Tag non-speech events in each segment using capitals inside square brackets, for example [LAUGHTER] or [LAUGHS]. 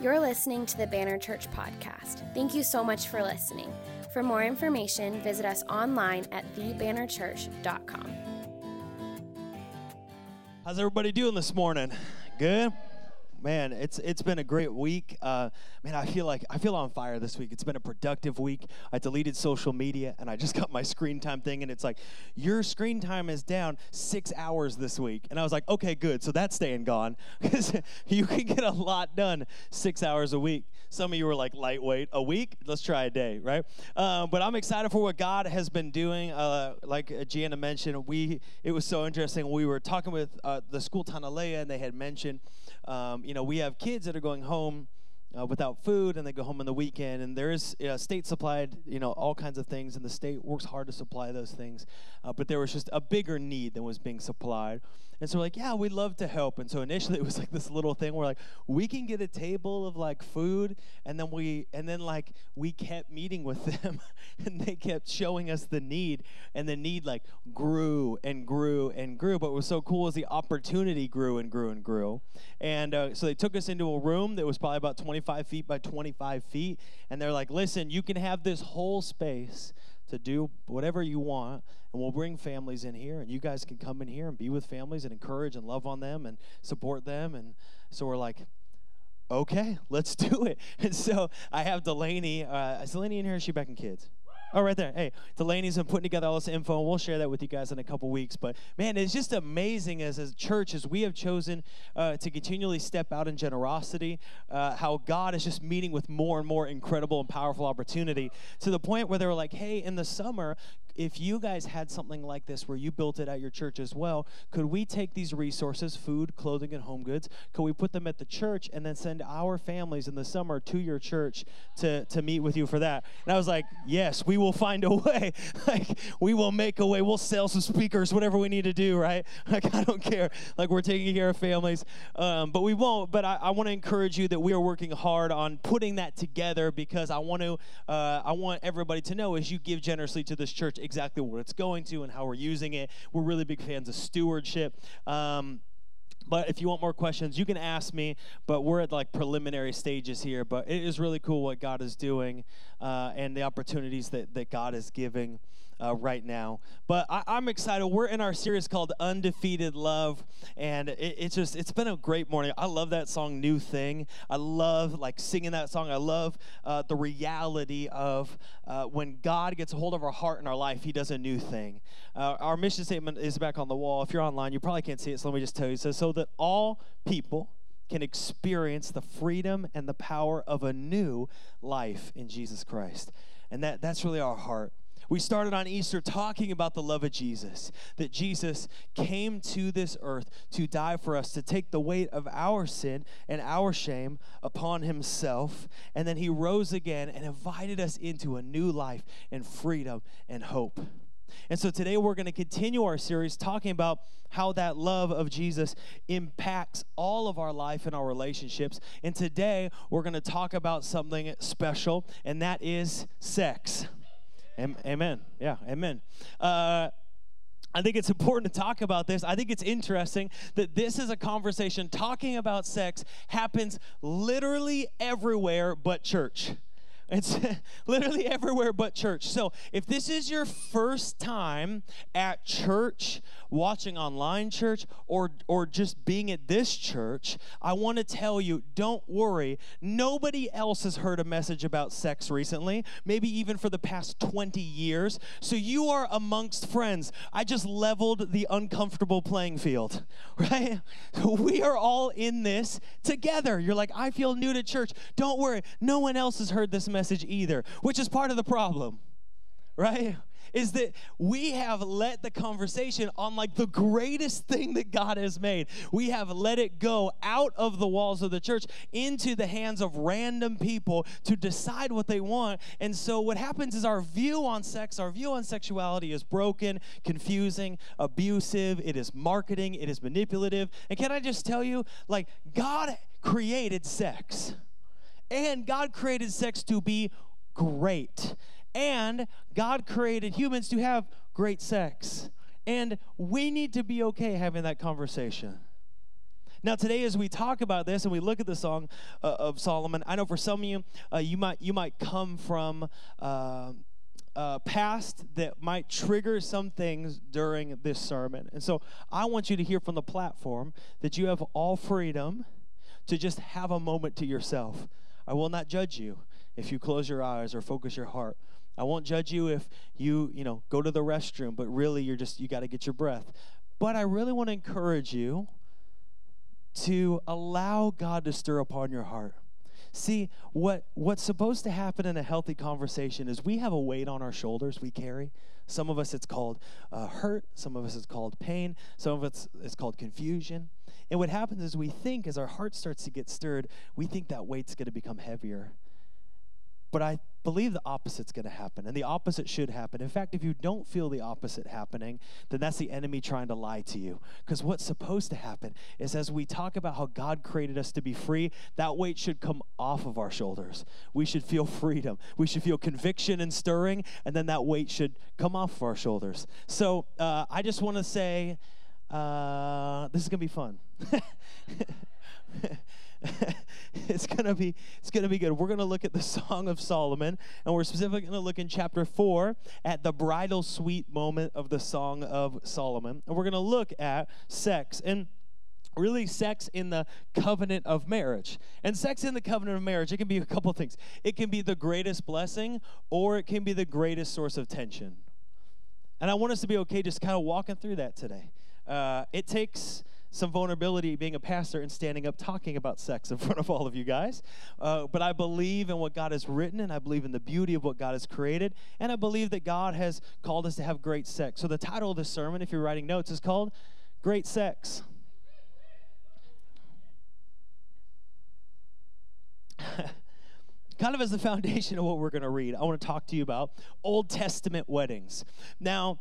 You're listening to the Banner Church podcast. Thank you so much for listening. For more information, visit us online at thebannerchurch.com. How's everybody doing this morning? Good? Man, it's it's been a great week. Uh, man, I feel like I feel on fire this week. It's been a productive week. I deleted social media and I just [LAUGHS] got my screen time thing, and it's like your screen time is down six hours this week. And I was like, okay, good. So that's staying gone [LAUGHS] because you can get a lot done six hours a week. Some of you were like lightweight a week. Let's try a day, right? Uh, but I'm excited for what God has been doing. Uh, like Gianna mentioned, we it was so interesting. We were talking with uh, the school Tanalea, and they had mentioned. Um, you know, we have kids that are going home uh, without food and they go home on the weekend and there is you know, state supplied you know all kinds of things and the state works hard to supply those things. Uh, but there was just a bigger need than was being supplied and so we're like yeah we'd love to help. And so initially [LAUGHS] it was like this little thing where like we can get a table of like food and then we and then like we kept meeting with [LAUGHS] them and they kept showing us the need and the need like grew and grew and grew. But what was so cool is the opportunity grew and grew and grew. And uh, so they took us into a room that was probably about 25 feet by 25 feet. And they're like, listen, you can have this whole space to do whatever you want. And we'll bring families in here. And you guys can come in here and be with families and encourage and love on them and support them. And so we're like, okay, [LAUGHS] let's do it. And [LAUGHS] so I have Delaney. Uh, is Delaney in here? Is she back in kids? Oh, right there. Hey, Delaney's been putting together all this info, and we'll share that with you guys in a couple weeks. But man, it's just amazing as a church, as we have chosen uh, to continually step out in generosity, uh, how God is just meeting with more and more incredible and powerful opportunity to the point where they were like, hey, in the summer, if you guys had something like this where you built it at your church as well, could we take these resources, food, clothing, and home goods, could we put them at the church and then send our families in the summer to your church to, to meet with you for that? And I was like, yes, we will find a [LAUGHS] way. like, we will make a way. We'll sell some speakers, whatever we need to do, right? [LAUGHS] Like, I don't care. Like, we're taking care of families. Um, but we won't. But I, I want to encourage you that we are working hard on putting that together because I want to, uh, I want everybody to know as you give generously to this church exactly what it's going to and how we're using it. We're really big fans of stewardship. Um, but if you want more questions, you can ask me. But we're at like preliminary stages here. But it is really cool what God is doing uh, and the opportunities that, that God is giving uh, right now. But I, am excited. We're in our series called Undefeated Love, and it, it's just it's been a great morning. I love that song, New Thing. I love like singing that song. I love uh, the reality of uh, when God gets a hold of our heart and our life, He does a new thing. Uh, our mission statement is back on the wall. If you're online, you probably can't see it, so let me just tell you. Says, "So that all people." can experience the freedom and the power of a new life in Jesus Christ. And that, that's really our heart. We started on Easter talking about the love of Jesus, that Jesus came to this earth to die for us, to take the weight of our sin and our shame upon himself. And then he rose again and invited us into a new life and freedom and hope. And so today we're going to continue our series talking about how that love of Jesus impacts all of our life and our relationships. And today we're going to talk about something special, and that is sex. Amen. Yeah, amen. Uh, I think it's important to talk about this. I think it's interesting that this is a conversation talking about sex happens literally everywhere but church. It's [LAUGHS] literally everywhere but church. So, if this is your first time at church, watching online church, or, or just being at this church, I want to tell you don't worry. Nobody else has heard a message about sex recently, maybe even for the past 20 years. So, you are amongst friends. I just leveled the uncomfortable playing field, [LAUGHS] right? We are all in this together. You're like, I feel new to church. Don't worry. No one else has heard this message either, which is part of the problem, right? Is that we have let the conversation on like the greatest thing that God has made, we have let it go out of the walls of the church into the hands of random people to decide what they want. And so what happens is our view on sex, our view on sexuality is broken, confusing, abusive, it is marketing, it is manipulative. And can I just tell you, like, God created sex. And God created sex to be great. And God created humans to have great sex. And we need to be okay having that conversation. Now, today, as we talk about this and we look at the song uh, of Solomon, I know for some of you, uh, you might you might come from. Uh, uh, past that might trigger some things during this sermon. And so I want you to hear from the platform that you have all freedom to just have a moment to yourself. I will not judge you if you close your eyes or focus your heart. I won't judge you if you, you know, go to the restroom, but really you're just you got to get your breath. But I really want to encourage you to allow God to stir upon your heart. See, what what's supposed to happen in a healthy conversation is we have a weight on our shoulders we carry. Some of us it's called uh, hurt, some of us it's called pain, some of us it's called confusion. And what happens is we think as our heart starts to get stirred, we think that weight's going to become heavier. But I believe the opposite's going to happen, and the opposite should happen. In fact, if you don't feel the opposite happening, then that's the enemy trying to lie to you. Because what's supposed to happen is as we talk about how God created us to be free, that weight should come off of our shoulders. We should feel freedom. We should feel conviction and stirring, and then that weight should come off of our shoulders. So uh, I just want to say uh, this is to be fun. [LAUGHS] it's gonna be it's gonna be good. We're gonna look at the [LAUGHS] Song of Solomon, and we're specifically gonna look in chapter four at the bridal suite moment of the Song of Solomon, and we're gonna look at sex and really sex in the covenant of marriage. And sex in the covenant of marriage, it can be a couple things. It can be the greatest blessing, or it can be the greatest source of tension. And I want us to be okay just kind of walking through that today. Uh, it takes some vulnerability being a pastor and standing up talking about sex in [LAUGHS] front of all of you guys. Uh, but I believe in what God has written, and I believe in the beauty of what God has created, and I believe that God has called us to have great sex. So the title of this sermon, if you're writing notes, is called Great Sex. [LAUGHS] kind of as the foundation of what we're going to read, I want to talk to you about Old Testament weddings. Now,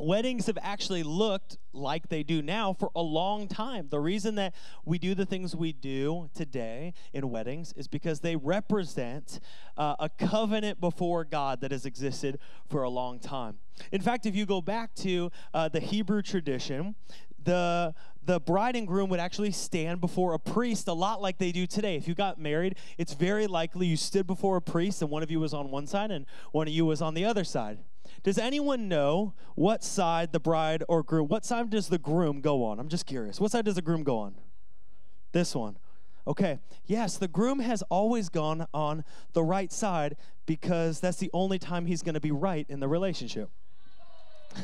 weddings have actually looked like they do now for a long time. The reason that we do the things we do today in weddings is because they represent uh, a covenant before God that has existed for a long time. In fact, if you go back to uh, the Hebrew tradition, the the bride and groom would actually stand before a priest a lot like they do today. If you got married, it's very likely you stood before a priest and one of you was on one side and one of you was on the other side. Does anyone know what side the bride or groom, what side does the groom go on? I'm just curious. What side does the groom go on? This one. Okay. Yes, the groom has always gone on the right side because that's the only time he's going to be right in the relationship. [LAUGHS]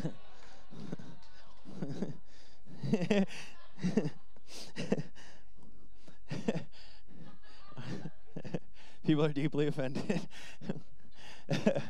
People are deeply offended. [LAUGHS]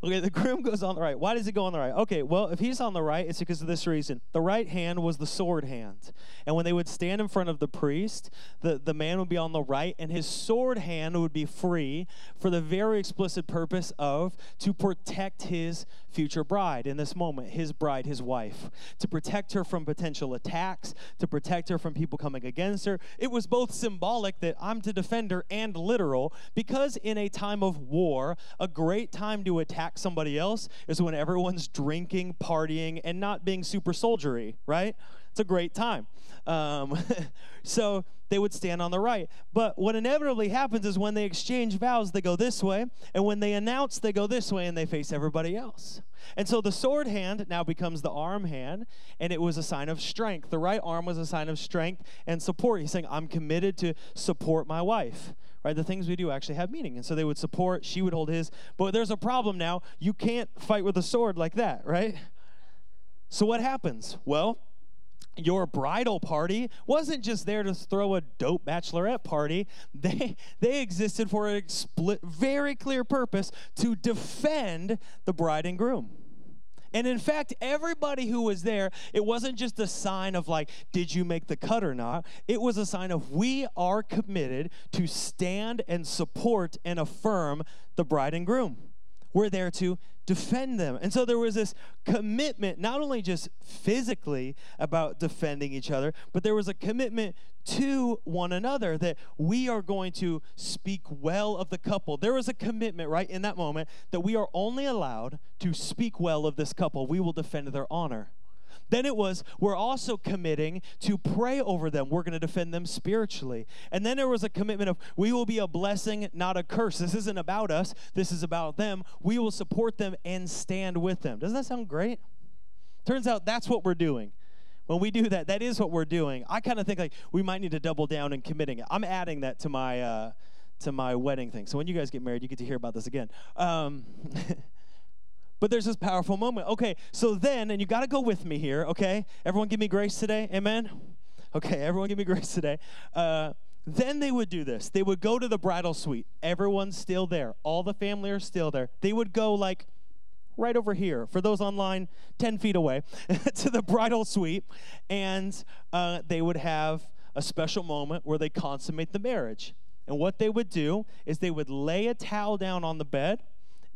Okay, the groom goes on the right. Why does he go on the right? Okay, well, if he's on the right, it's because of this reason. The right hand was the sword hand. And when they would stand in front of the priest, the, the man would be on the right, and his sword hand would be free for the very explicit purpose of to protect his future bride in this moment, his bride, his wife, to protect her from potential attacks, to protect her from people coming against her. It was both symbolic that I'm to defend her and literal because in a time of war, a great time to attack attack somebody else is when everyone's drinking, partying, and not being super soldiery, right? It's a great time. Um, [LAUGHS] so they would stand on the right. But what inevitably happens is when they exchange vows, they go this way, and when they announce, they go this way, and they face everybody else. And so the sword hand now becomes the arm hand, and it was a sign of strength. The right arm was a sign of strength and support. He's saying, I'm committed to support my wife right? The things we do actually have meaning. And so they would support, she would hold his. But there's a problem now. You can't fight with a sword like that, right? So what happens? Well, your bridal party wasn't just there to throw a dope bachelorette party. [LAUGHS] They they existed for a split, very clear purpose to defend the bride and groom. And in fact, everybody who was there, it wasn't just a sign of like, did you make the cut or not? It was a sign of we are committed to stand and support and affirm the bride and groom. We're there to defend them. And so there was this commitment, not only just physically about defending each other, but there was a commitment to one another that we are going to speak well of the couple. There was a commitment right in that moment that we are only allowed to speak well of this couple. We will defend their honor. Then it was, we're also committing to pray over them. We're going to defend them spiritually. And then there was a commitment of, we will be a blessing, not a curse. This isn't about us, this is about them. We will support them and stand with them. Doesn't that sound great? Turns out that's what we're doing. When we do that, that is what we're doing. I kind of think like we might need to double down in committing it. I'm adding that to my uh, to my wedding thing. So when you guys get married, you get to hear about this again. Um, [LAUGHS] But there's this powerful moment. Okay, so then, and you got to go with me here, okay? Everyone give me grace today. Amen? Okay, everyone give me grace today. Uh, then they would do this. They would go to the bridal suite. Everyone's still there. All the family are still there. They would go like right over here. For those online, 10 feet away [LAUGHS] to the bridal suite. And uh, they would have a special moment where they consummate the marriage. And what they would do is they would lay a towel down on the bed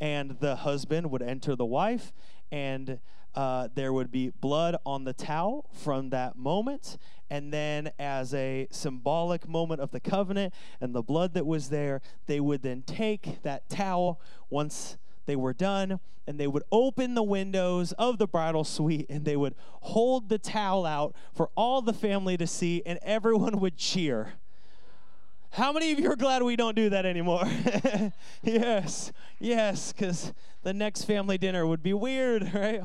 and the husband would enter the wife, and uh, there would be blood on the towel from that moment. And then, as a symbolic moment of the covenant and the blood that was there, they would then take that towel once they were done and they would open the windows of the bridal suite and they would hold the towel out for all the family to see, and everyone would cheer. How many of you are glad we don't do that anymore? [LAUGHS] yes, yes, because the next family dinner would be weird, [LAUGHS] right?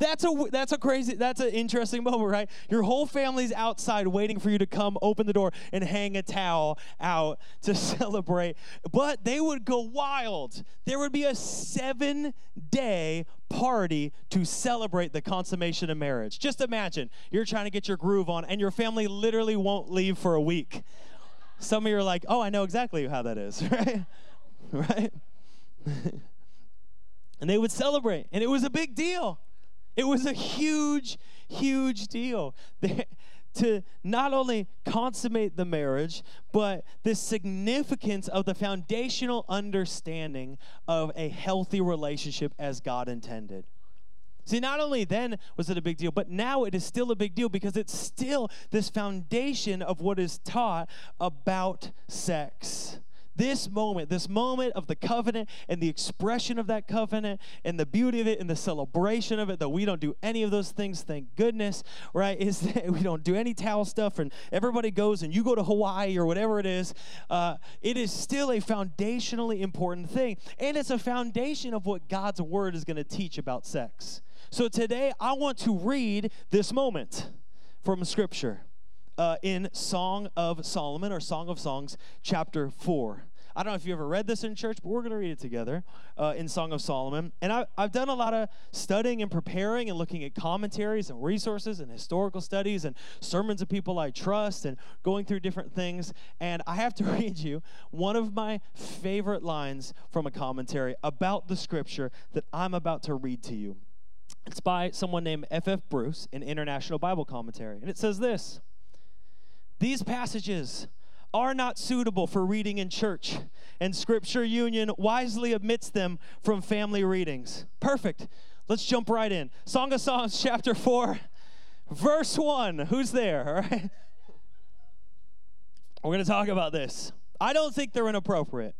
That's a that's a crazy that's an interesting moment, right? Your whole family's outside waiting for you to come open the door and hang a towel out to [LAUGHS] celebrate. But they would go wild. There would be a 7-day party to celebrate the consummation of marriage. Just imagine you're trying to get your groove on and your family literally won't leave for a week. Some of you are like, oh, I know exactly how that is, [LAUGHS] right? right? [LAUGHS] and they would celebrate, and it was a big deal. It was a huge, huge deal. [LAUGHS] To not only consummate the marriage, but the significance of the foundational understanding of a healthy relationship as God intended. See, not only then was it a big deal, but now it is still a big deal because it's still this foundation of what is taught about sex. This moment, this moment of the covenant and the expression of that covenant and the beauty of it and the celebration of it, though we don't do any of those things, thank goodness, right? [LAUGHS] Is that we don't do any towel stuff and everybody goes and you go to Hawaii or whatever it is. Uh, it is still a foundationally important thing. And it's a foundation of what God's word is going to teach about sex. So today I want to read this moment from Scripture uh, in Song of Solomon or Song of Songs, chapter 4. I don't know if you ever read this in church, but we're going to read it together uh, in Song of Solomon. And I, have done a lot of studying and preparing and looking at commentaries and resources and historical studies and sermons of people I trust and going through different things. And I have to [LAUGHS] read you one of my favorite lines from a commentary about the scripture that I'm about to read to you. It's by someone named F.F. F. Bruce in International Bible Commentary. And it says this These passages are not suitable for reading in church, and Scripture Union wisely omits them from family readings. Perfect. Let's jump right in. Song of Songs, [LAUGHS] chapter 4, verse 1. Who's there? All right. We're going to talk about this. I don't think they're inappropriate.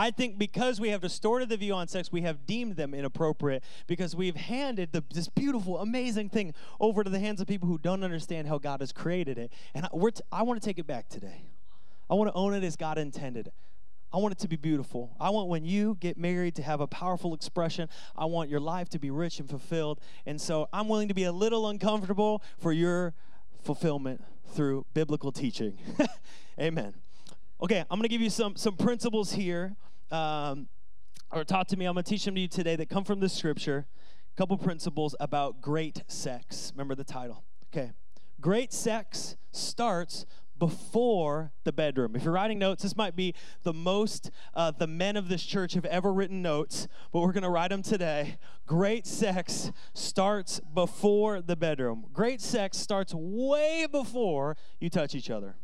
I think because we have distorted the view on sex, we have deemed them inappropriate because we've handed the, this beautiful, amazing thing over to the hands of people who don't understand how God has created it. And I, t- I want to take it back today. I want to own it as God intended. I want it to be beautiful. I want when you get married to have a powerful expression. I want your life to be rich and fulfilled. And so I'm willing to be a little uncomfortable for your fulfillment through biblical teaching. [LAUGHS] Amen. Okay, I'm going to give you some some principles here um, or taught to me. I'm going to teach them to you today that come from the scripture. A couple principles about great sex. Remember the title. Okay. Great sex starts before the bedroom. If you're writing notes, this might be the most uh, the men of this church have ever written notes, but we're going to write them today. Great sex starts before the bedroom. Great sex starts way before you touch each other.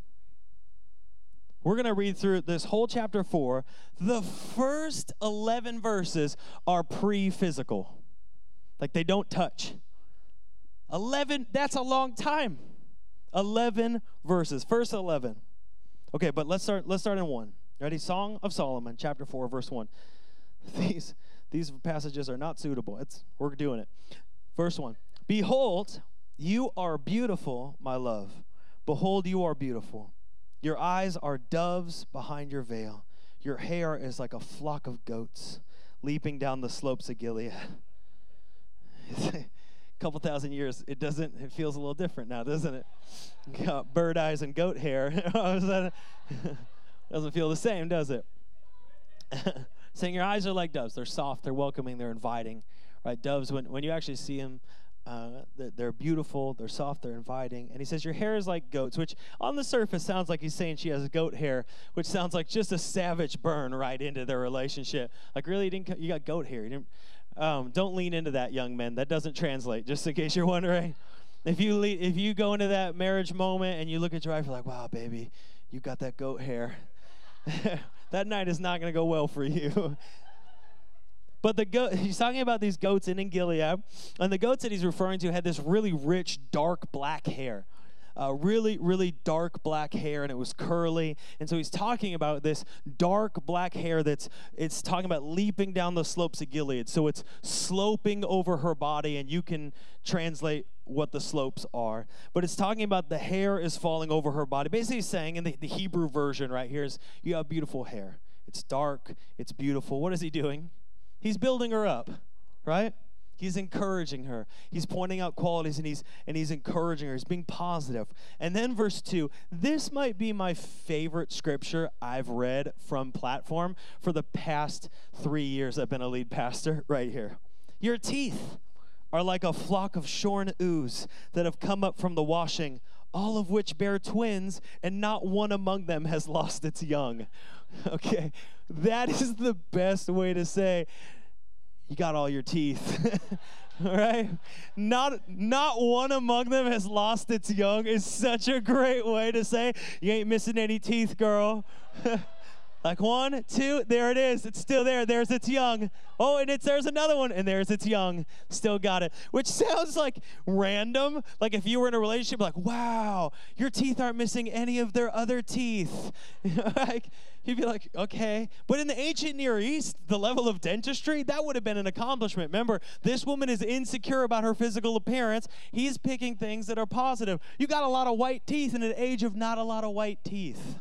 We're going to read through this whole chapter 4. The first 11 verses are pre physical, like they don't touch. 11, that's a long time. 11 verses. First 11. Okay, but let's start let's start in 1. Ready? Song of Solomon, chapter 4, verse 1. [LAUGHS] These these passages are not suitable. It's we're doing it. Verse 1. Behold, you are beautiful, my love. Behold, you are beautiful. Your eyes are doves behind your veil. Your hair is like a flock of goats leaping down the slopes of Gilead. a [LAUGHS] couple thousand years, it doesn't, it feels a little different now, doesn't it? got bird eyes and goat hair. [LAUGHS] [LAUGHS] doesn't feel the same, does it? Saying your eyes are like doves. They're soft, they're welcoming, they're inviting. Right? Doves, when, when you actually see them, uh, they're beautiful, they're soft, they're inviting. And he says, Your hair is like goats, which on the surface sounds like he's saying she has goat hair, which sounds like just a savage burn right into their relationship. Like, really, you, didn't, you got goat hair. You didn't, um, don't lean into that, young men. That doesn't translate, just in case you're wondering. If you, if you go into that marriage moment and you look at your wife, you're like, wow, baby, you got that goat hair. [LAUGHS] that night is not going to go well for you. [LAUGHS] But the goat, [LAUGHS] he's talking about these goats in, Gilead, and the goats that he's referring to had this really rich, dark black hair. Uh, really, really dark black hair, and it was curly. And so he's talking about this dark black hair that's it's talking about leaping down the slopes of Gilead. So it's sloping over her body, and you can translate what the slopes are. But it's talking about the hair is falling over her body. Basically, saying in the, the Hebrew version right here is you have beautiful hair. It's dark, it's beautiful. What is he doing? He's building her up, right? He's encouraging her. He's pointing out qualities and he's and he's encouraging her. He's being positive. And then verse 2, this might be my favorite scripture I've read from platform for the past 3 years I've been a lead pastor [LAUGHS] right here. Your teeth are like a flock of shorn ewes that have come up from the washing, all of which bear twins, and not one among them has [LAUGHS] lost its young. [LAUGHS] Okay, that is the best way to say you got all your teeth. [LAUGHS] all right? Not not one among them has lost its young is such a great way to say you ain't missing any teeth, girl. [LAUGHS] like one, two, there it is. It's still there. There's its young. Oh, and it's there's another one, and there's its young. Still got it. Which [LAUGHS] sounds like random. Like if you were in a relationship, like, wow, your teeth aren't missing any of their other teeth. [LAUGHS] like He'd be like, okay. But in the ancient Near East, the level of dentistry, that would have been an accomplishment. Remember, this woman is insecure about her physical appearance. He's picking things that are positive. You got a lot of white teeth in an age of not a lot of white teeth,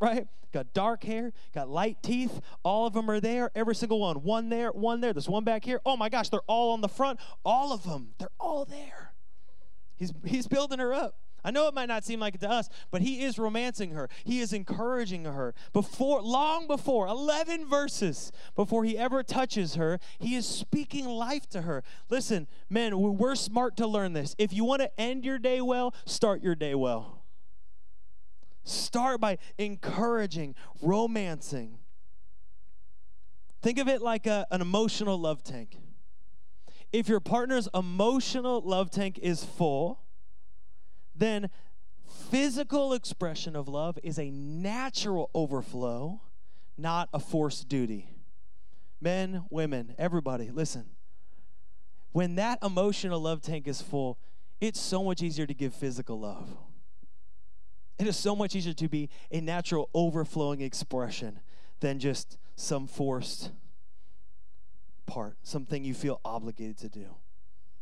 right? Got dark hair, got light teeth. All of them are there, every single one. One there, one there. There's one back here. Oh my gosh, they're all on the front. All of them, they're all there. He's, he's building her up. I know it might not seem like it to us, but he is romancing her. He is encouraging her. Before long before 11 verses before he ever touches her, he is speaking life to her. Listen, men, we're smart to learn this. If you want to end your day well, start your day well. Start by encouraging, romancing. Think of it like a, an emotional love tank. If your partner's emotional love tank is full, then physical expression of love is a natural overflow, not a forced duty. Men, women, everybody, listen. When that emotional love tank is full, it's so much easier to give physical love. It is so much easier to be a natural overflowing expression than just some forced part, something you feel obligated to do.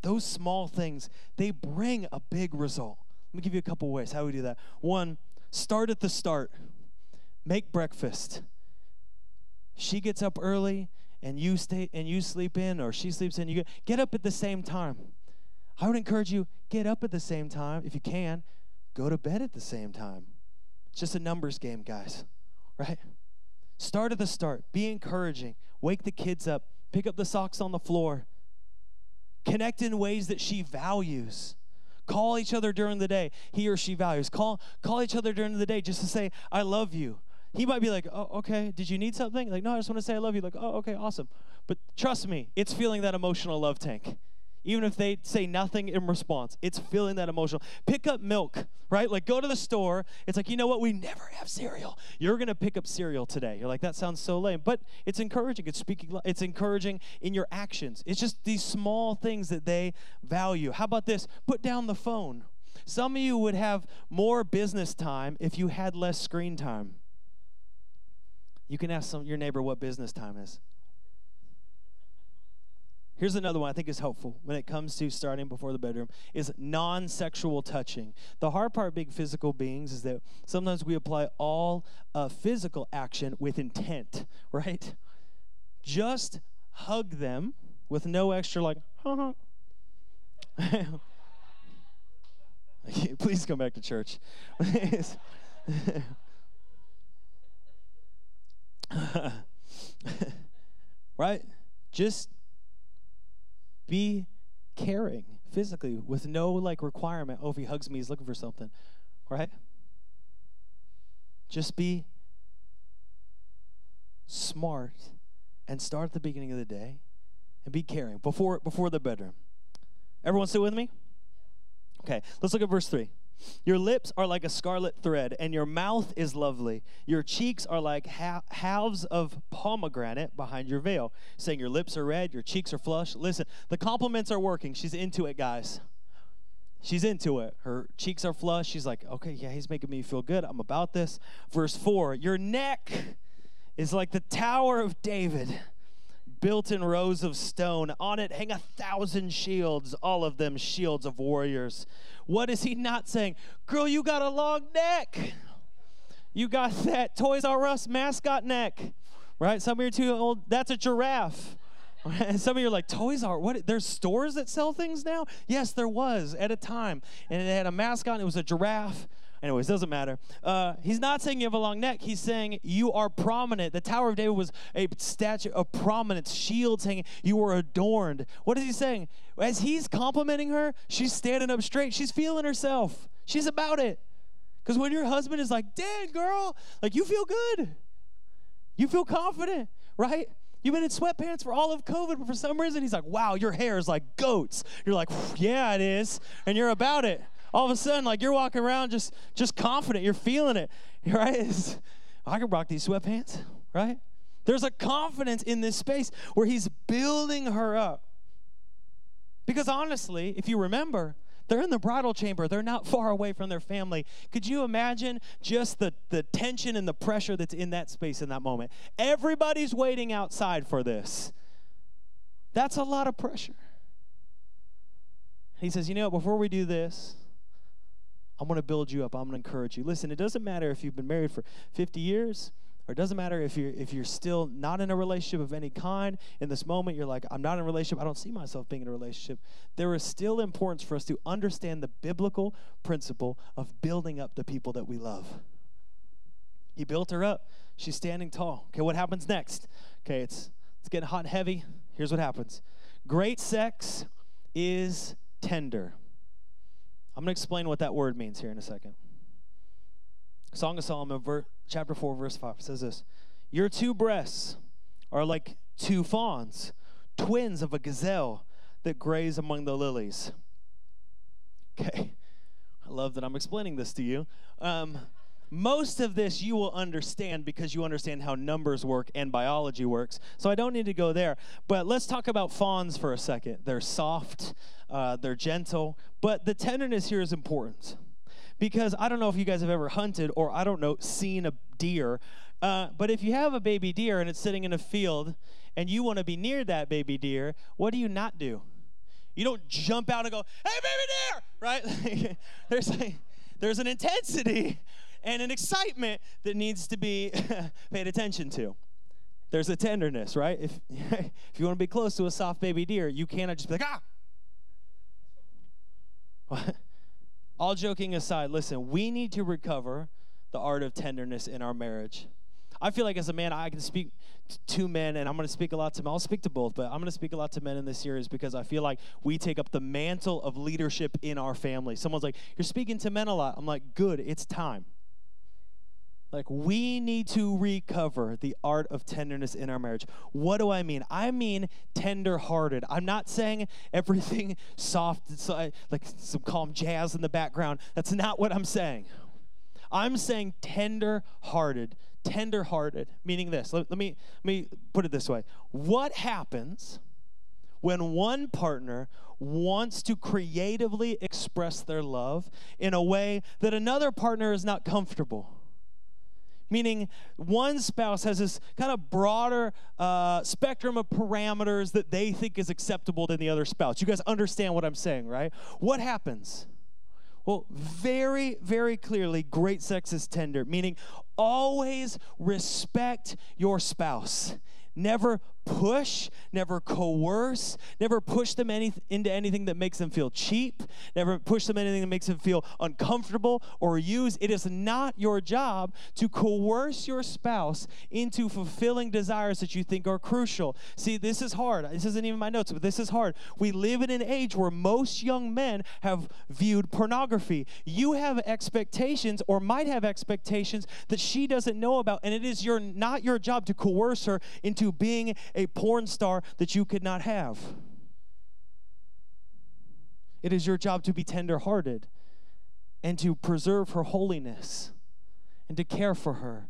Those small things, they bring a big result. Let me give you a couple ways how we do that. One, start at the start. Make breakfast. She gets up early and you stay and you sleep in or she sleeps in, you get, get up at the same time. I would encourage you get up at the same time if you can. Go to bed at the same time. It's just a numbers game, guys. Right? Start at the start. Be encouraging. Wake the kids up. Pick up the socks on the floor. Connect in ways that she values. Call each other during the day. He or she values. Call call each other during the day just to say, I love you. He might be like, oh, okay, did you need something? Like, no, I just want to say I love you. Like, oh, okay, awesome. But trust me, it's feeling that emotional love tank even if they say nothing in response. It's feeling that emotional. Pick up milk, right? Like go to the store. It's like, you know what? We never have cereal. You're going to pick up cereal today. You're like, that sounds so lame. But it's encouraging. It's speaking, it's encouraging in your actions. It's just these small things that they value. How about this? Put down the phone. Some of you would have more business time if you had less screen time. You can ask some, your neighbor what business time is. Here's another one I think is helpful when it comes to starting before the bedroom is non-sexual touching. The hard part being physical beings is that sometimes we apply all uh, physical action with intent, [LAUGHS] right? Just hug them with no extra like, huh, [LAUGHS] Please come back to church. [LAUGHS] right? Just be caring physically with no like requirement. Oh, if he hugs me, he's looking for something, right? Just be smart and start at the beginning of the day and be caring before before the bedroom. Everyone still with me? Okay, let's look at verse 3. Your lips are like a scarlet thread, and your mouth is lovely. Your cheeks are like ha- halves of pomegranate behind your veil. Saying your lips are red, your cheeks are flushed. Listen, the compliments are working. She's into it, guys. She's into it. Her cheeks are flushed. She's like, okay, yeah, he's making me feel good. I'm about this. Verse 4 Your neck is like the Tower of David built in rows of stone. On it hang a thousand shields, all of them shields of warriors. What is he not saying? Girl, you got a long neck. You got that Toys R Us mascot neck, right? Some of you are too old. That's a giraffe. And [LAUGHS] some of you are like, Toys R, what? There's stores that sell things now? Yes, there was at a time. And it had a mascot, it was a giraffe. Anyways, doesn't matter. Uh, he's not saying you have a long neck. He's saying you are prominent. The Tower of David was a statue of prominence, shields hanging. You were adorned. What is he saying? As he's complimenting her, she's standing up straight. She's feeling herself. She's about it. Because when your husband is like, "Dad, girl," like you feel good. You feel confident, right? You've been in sweatpants for all of COVID, but for some reason he's like, "Wow, your hair is like goats." You're like, "Yeah, it is," and you're about it all of a sudden, like you're walking around just just confident, you're feeling it, [LAUGHS] right? It's, I can rock these sweatpants, right? There's a confidence in this space where he's building her up. Because honestly, if you remember, they're in the bridal chamber. They're not far away from their family. Could you imagine just the, the tension and the pressure that's in that space in that moment? Everybody's waiting outside for this. That's a lot of pressure. He says, You know, what, before we do this, I'm going to build you up. I'm going to encourage you. Listen, it doesn't matter if you've been married for 50 years, or it doesn't matter if you're if you're still not in a relationship of any kind. In this moment, you're like, I'm not in a relationship. I don't see myself being in a relationship. There is still importance for us to understand the biblical principle of building up the people that we love. He built her up. She's standing tall. Okay, what happens next? Okay, it's it's getting hot and heavy. Here's what happens. Great sex is tender. I'm going to explain what that word means here in a second. Song of Solomon, ver- chapter 4, verse 5 says this Your two breasts are like two fawns, twins of a gazelle that graze among the lilies. [LAUGHS] Okay, I love that I'm explaining this to you. Um, most of this you will understand because you understand how numbers work and biology works. So I don't need to go there. But let's talk about fawns for a second. They're soft, uh, they're gentle, but the tenderness here is important because I don't know if you guys have ever hunted or I don't know seen a deer. Uh, but if you have a baby deer and it's sitting in a field and you want to be near that baby deer, what do you not do? You don't jump out and go, "Hey, baby deer!" Right? [LAUGHS] there's a, there's an intensity and an excitement that needs to be [LAUGHS] paid attention to. There's a tenderness, right? If, [LAUGHS] if you want to be close to a soft baby deer, you cannot just be like, ah! [LAUGHS] All joking aside, listen, we need to recover the art of tenderness in our marriage. I feel like as a man, I can speak to men, and I'm going to speak a lot to men. I'll speak to both, but I'm going to speak a lot to men in this series because I feel like we take up the mantle of leadership in our family. Someone's like, You're speaking to men a lot. I'm like, Good, it's time. Like, we need to recover the art of tenderness in our marriage. What do I mean? I mean tender hearted. I'm not saying everything [LAUGHS] soft, so uh, like some calm jazz in the background. That's not what I'm saying. I'm saying tender hearted. Tender hearted, meaning this. Let, let, me, let me put it this way. What happens when one partner wants to creatively express their love in a way that another partner is not comfortable? Meaning one spouse has this kind of broader uh, spectrum of parameters that they think is acceptable than the other spouse. You guys understand what I'm saying, right? What happens? Well, very, very clearly, great sex is tender, meaning always respect your spouse. Never push, never coerce, never push them any, into anything that makes them feel cheap, never push them anything that makes them feel uncomfortable or use. It is not your job to coerce your spouse into fulfilling desires that you think are crucial. See, this is hard. This isn't even my notes, but this is hard. We live in an age where most young men have viewed pornography. You have expectations or might have expectations that she doesn't know about, and it is your not your job to coerce her into being a porn star that you could not have. It is your job to be tenderhearted and to preserve her holiness and to care for her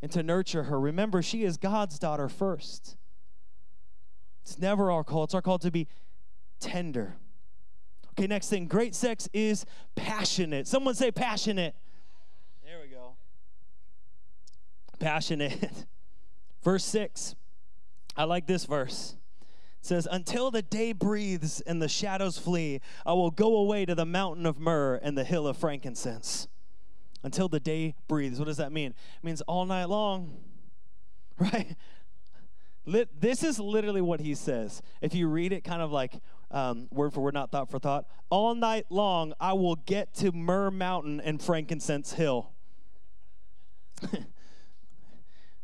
and to nurture her. Remember, she is God's daughter first. It's never our call, it's our call to be tender. Okay, next thing great sex is passionate. Someone say passionate. There we go. Passionate. [LAUGHS] Verse 6. I like this verse. It says, Until the day breathes and the shadows flee, I will go away to the mountain of myrrh and the hill of frankincense. Until the day breathes. What does that mean? It means all night long, [LAUGHS] right? This is literally what he says. If you read it kind of like um, word for word, not thought for thought, all night long I will get to Myrrh Mountain and Frankincense Hill. [LAUGHS]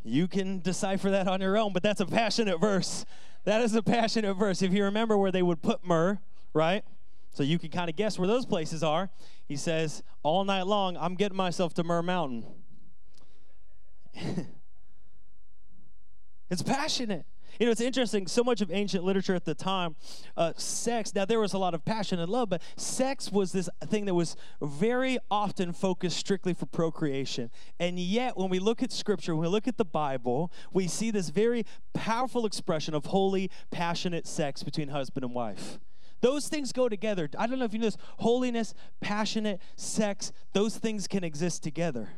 You can decipher that on your own, but that's a passionate verse. That is a passionate verse. If you remember where they would put myrrh, right? So you can kind of guess where those places are. He says, All night long, I'm getting myself to Myrrh Mountain. [LAUGHS] it's passionate. You know, it's interesting. So much of ancient literature at the time, uh, sex. Now there was a lot of passion and love, but sex was this thing that was very often focused strictly for procreation. And yet, when we look at Scripture, when we look at the Bible, we see this very powerful expression of holy, passionate sex between husband and wife. Those things go together. I don't know if you know this. Holiness, passionate, sex, those things can exist together.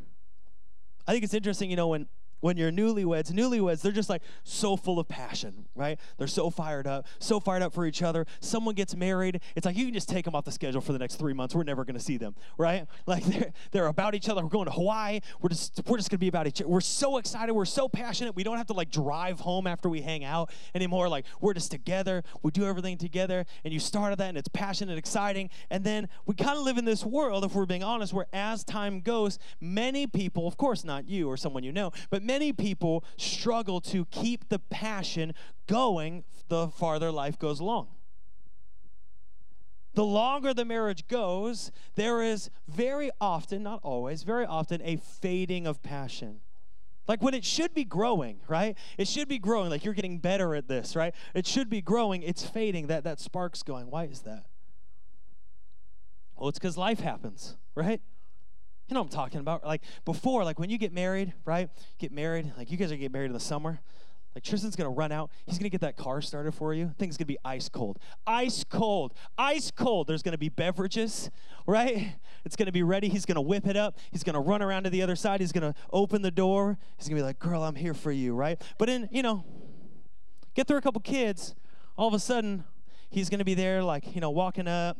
I think it's interesting, you know, when when you're newlyweds, newlyweds, they're just like so full of passion, right? They're so fired up, so fired up for each other. Someone gets married, it's like you can just take them off the schedule for the next three months. We're never going to see them, right? [LAUGHS] Like they're, they're about each other. We're going to Hawaii. We're just we're just going to be about each other. We're so excited. We're so passionate. We don't have to like drive home after we hang out anymore. Like we're just together. We do everything together. And you started that, and it's passionate, exciting. And then we kind of live in this world, if we're being honest, where as time goes, many people, of course not you or someone you know, but many people struggle to keep the passion going the farther life goes along. The longer the marriage goes, there is very often, not always, very often, a fading of passion. Like when it should be growing, right? It should be growing. Like you're getting better at this, right? It should be growing. It's fading. That that spark's going. Why is that? Well, it's because life happens, right? You know what I'm talking about? Like before, like when you get married, right? Get married, like you guys are getting married in the summer. Like Tristan's gonna run out. He's gonna get that car started for you. Thing's gonna be ice cold. Ice cold. Ice cold. There's gonna be beverages, right? It's gonna be ready. He's gonna whip it up. He's gonna run around to the other side. He's gonna open the door. He's gonna be like, girl, I'm here for you, right? But in, you know, get through a couple kids, all of a sudden, he's gonna be there, like, you know, walking up.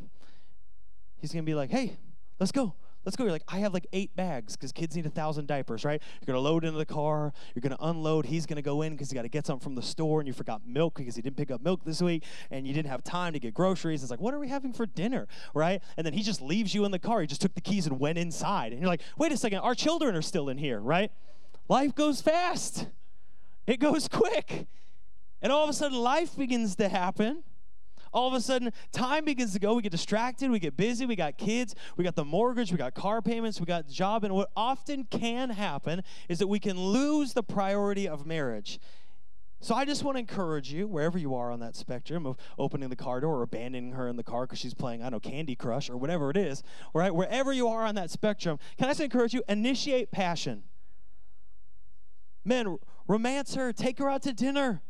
He's gonna be like, hey, let's go let's go. You're like, I have like eight bags because kids need a thousand diapers, right? You're gonna load into the car. You're gonna unload. He's gonna go in because he got to get something from the store, and you forgot milk because he didn't pick up milk this week, and you didn't have time to get groceries. It's like, what are we having for dinner, right? And then he just leaves you in the car. He just took the keys and went inside, and you're like, wait a second, our children are still in here, right? Life goes fast. It goes quick. And all of a sudden, life begins to happen all of a sudden time begins to go. We get distracted. We get busy. We got kids. We got the mortgage. We got car payments. We got job. And what often can happen is that we can lose the priority of marriage. So I just want to encourage you, wherever you are on that spectrum of opening the car door or abandoning her in the car because she's playing, I don't know, Candy Crush or whatever it is, right? Wherever you are on that spectrum, can I just encourage you, initiate passion. Men, romance her, take her out to dinner.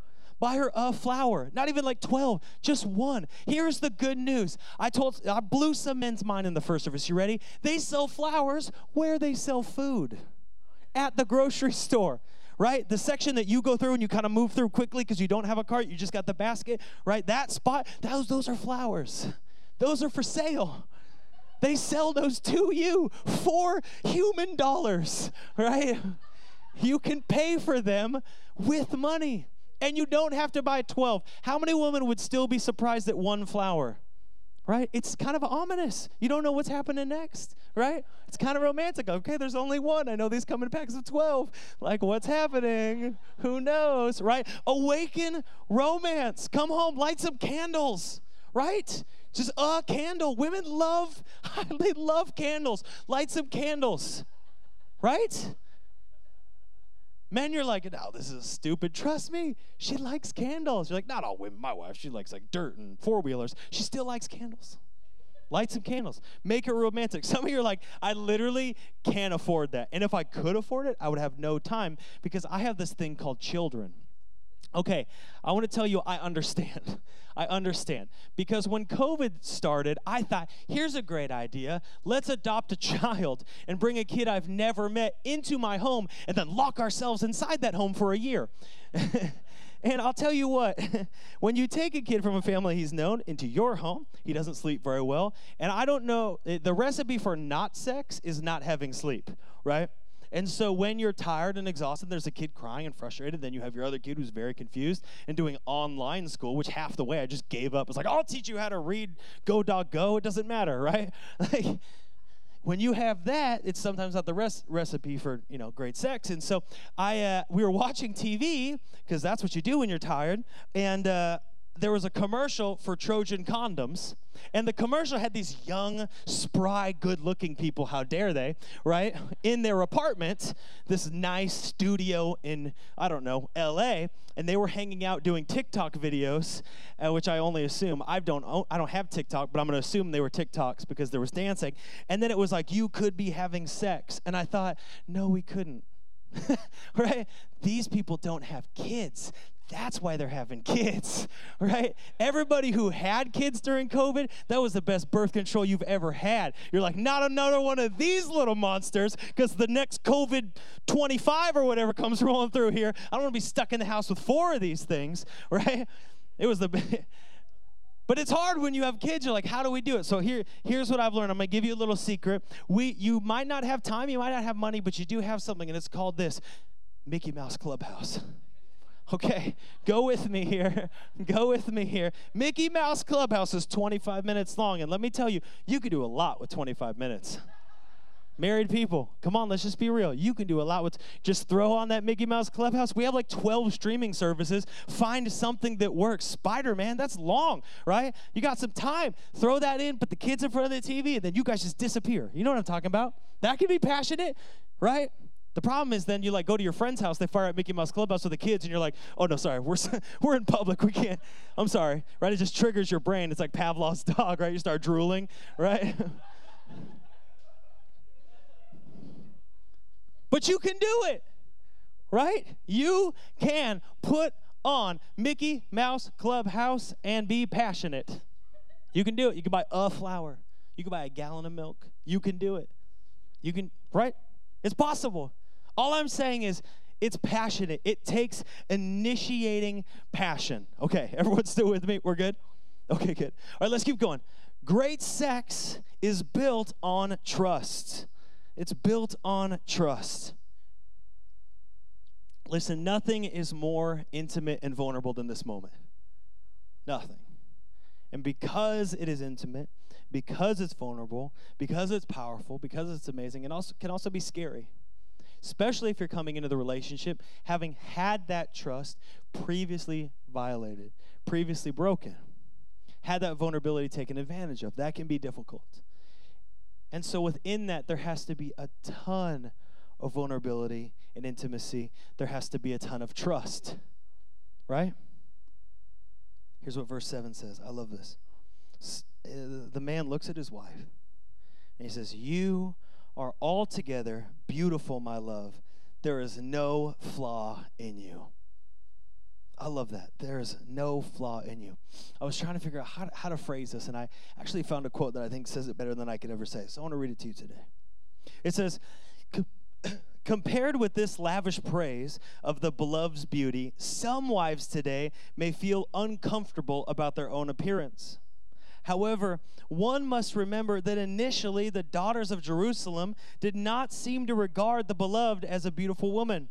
Buy her a flower, not even like 12, just one. Here's the good news. I told, I blew some men's mind in the first service. You ready? They sell flowers where they sell food. at the grocery [LAUGHS] store right? The section that you go through and you kind of move through quickly because you don't have a cart, you just got the basket, right? That spot, those, those are flowers. Those are for sale. They sell those to you for human dollars, [LAUGHS] right? You can pay for them with money. And you don't have to buy 12. How many women would still be surprised at one flower? Right? It's kind of ominous. You don't know what's happening next, right? It's kind of romantic. Okay, there's only one. I know these come in packs of 12. Like, what's happening? Who knows, right? Awaken romance. Come home, light some candles, right? Just a candle. Women love, [LAUGHS] they love candles. Light some candles, right? Men, you're like, no, this is stupid. Trust me, she likes candles. You're like, not all women. My wife, she likes like dirt and four wheelers. She still likes candles. Light some candles. Make it romantic. [LAUGHS] Some of you are like, I literally can't afford that. And if I could afford it, I would have no time because I have this thing called children. Okay, I want to tell you, I understand. [LAUGHS] I understand. Because when COVID started, I thought, here's a great idea. Let's adopt a [LAUGHS] child and bring a kid I've never met into my home and then lock ourselves inside that home for a year. [LAUGHS] and I'll tell you what, when you take a kid from a family he's known into your home, he doesn't sleep very well. And I don't know, eh, the recipe for not sex is not having sleep, right? And so when you're tired and exhausted, there's a kid crying and frustrated, then you have your other kid who's very confused and doing online school, which half the way I just gave up. It's like, I'll teach you how to read Go Dog Go. It doesn't matter, [LAUGHS] right? Like, when you have that, it's sometimes not the res- recipe for you know great sex. And so I uh, we were watching TV because that's what you do when you're tired, and uh, there was a commercial for Trojan condoms. And the commercial had these young, spry, good looking people, how dare they, right? In their apartment, this nice studio in, I don't know, LA. And they were hanging out doing TikTok videos, uh, which I only assume, I don't, I don't have TikTok, but I'm gonna assume they were TikToks because there was dancing. And then it was like, you could be having sex. And I thought, no, we couldn't. [LAUGHS] right? These people don't have kids. That's why they're having kids, [LAUGHS] right? Everybody who had kids during COVID, that was the best birth control you've ever had. You're like, not another one of these little monsters, because the next COVID 25 or whatever comes [LAUGHS] rolling through here. I don't want to be stuck in the house with four of these things, [LAUGHS] right? It was the. But it's hard when you have kids. You're like, how do we do it? So here, here's what I've learned. I'm gonna give you a little secret. We, you might not have time, you might not have money, but you do have something, and it's called this Mickey Mouse Clubhouse. Okay, go with me here. [LAUGHS] Go with me here. Mickey Mouse Clubhouse is 25 minutes long, and let me tell you, you can do a lot with 25 minutes. Married people, come on, let's just be real. You can do a lot with just throw on that Mickey Mouse Clubhouse. We have like 12 streaming services. Find something that works. Spider Man, that's long, right? You got some time. Throw that in, put the kids in front of the TV, and then you guys just disappear. You know what I'm talking about? That can be passionate, right? The problem is then you like go to your friend's house, they fire up Mickey Mouse Clubhouse with the kids, and you're like, oh no, sorry, we're [LAUGHS] we're in public, we can't. I'm sorry, right? It just triggers your brain. It's like Pavlov's [LAUGHS] dog, right? You start drooling, right? [LAUGHS] but you can do it, right? You can put on Mickey Mouse Clubhouse and be passionate. You can do it. You can buy a flower. You can buy a gallon of milk. You can do it. You can, right? It's possible. All I'm saying is it's passionate. It takes initiating passion. Okay, [LAUGHS] everyone still with me? We're good? Okay, good. All right, let's keep going. Great sex is built on trust. It's built on trust. Listen, nothing is more intimate and vulnerable than this moment. Nothing. And because it is intimate, because it's vulnerable, because it's powerful, because it's amazing, it also can also be scary especially if you're coming into the relationship having had that trust previously violated, previously broken, had that vulnerability taken advantage of. That can be difficult. And so within that, there has to be a ton of vulnerability and intimacy. There has to be a ton of trust, right? Here's what verse 7 says. I love this. Uh, the man looks at his wife and he says, You are altogether beautiful, my love. There is no flaw in you. I love that. There is no flaw in you. I was trying to figure out how to, how to phrase this, and I actually found a quote that I think says it better than I could ever say. So I want to read it to you today. It says, [CLEARS THROAT] Compared with this lavish praise of the beloved's beauty, some wives today may feel uncomfortable about their own appearance. However, one must remember that initially the daughters of Jerusalem did not seem to regard the beloved as a beautiful woman.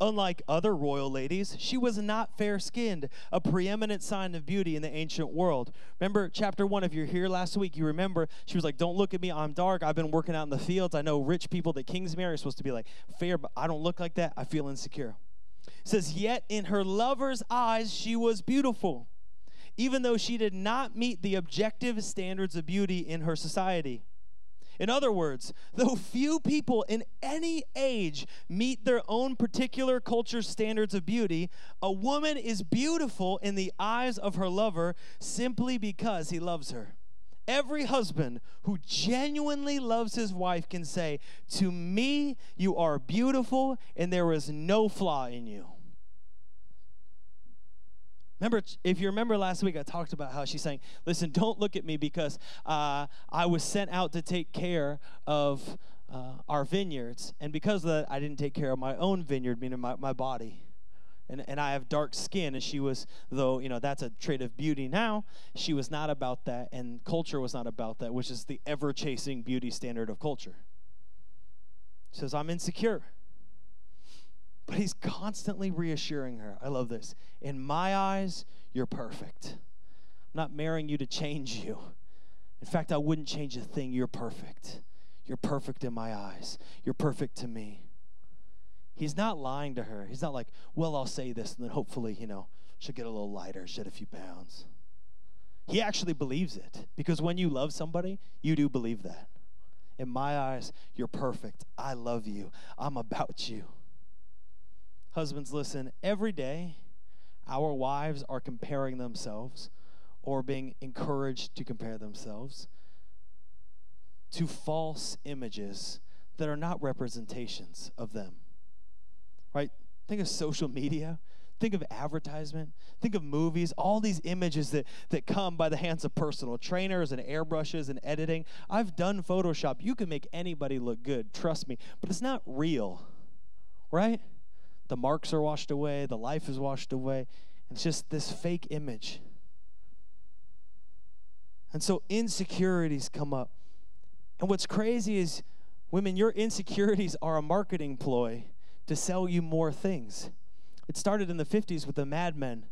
Unlike other royal ladies, she was not fair skinned, a preeminent sign of beauty in the ancient world. Remember chapter one, if you're here last week, you remember she was like, Don't look at me, I'm dark. I've been working out in the fields. I know rich people that kings marry are supposed to be like fair, but I don't look like that. I feel insecure. It says, Yet in her lover's eyes, she was beautiful, even though she did not meet the objective standards of beauty in her society. In other words, though few people in any age meet their own particular culture's standards of beauty, a woman is beautiful in the eyes of her lover simply because he loves her. Every husband who genuinely loves his wife can say, To me, you are beautiful and there is no flaw in you. Remember, if you remember last week, I talked about how she's saying, Listen, don't look at me because uh, I was sent out to take care of uh, our vineyards. And because of that, I didn't take care of my own vineyard, meaning my, my body. And, and I have dark skin. And she was, though, you know, that's a trait of beauty now, she was not about that. And culture was not about that, which is the ever chasing beauty standard of culture. She says, I'm insecure. But he's constantly reassuring her. I love this. In my eyes, you're perfect. I'm not marrying you to change you. In fact, I wouldn't change a thing. You're perfect. You're perfect in my eyes. You're perfect to me. He's not lying to her. He's not like, well, I'll say this, and then hopefully, you know, she'll get a little lighter, shed a few pounds. He actually believes it because when you love somebody, you do believe that. In my eyes, you're perfect. I love you. I'm about you. Husbands, listen, every day our wives are comparing themselves or being encouraged to compare themselves to false images that are not representations of them. Right? Think of social media. Think of advertisement. Think of movies. All these images that, that come by the hands of personal trainers and airbrushes and editing. I've done Photoshop. You can make anybody look good, trust me, but it's not real. Right? The marks are washed away, the life is washed away. It's just this fake image. And so insecurities come up. And what's crazy is, women, your insecurities are a marketing ploy to sell you more things. It started in the 50s with the Mad Men.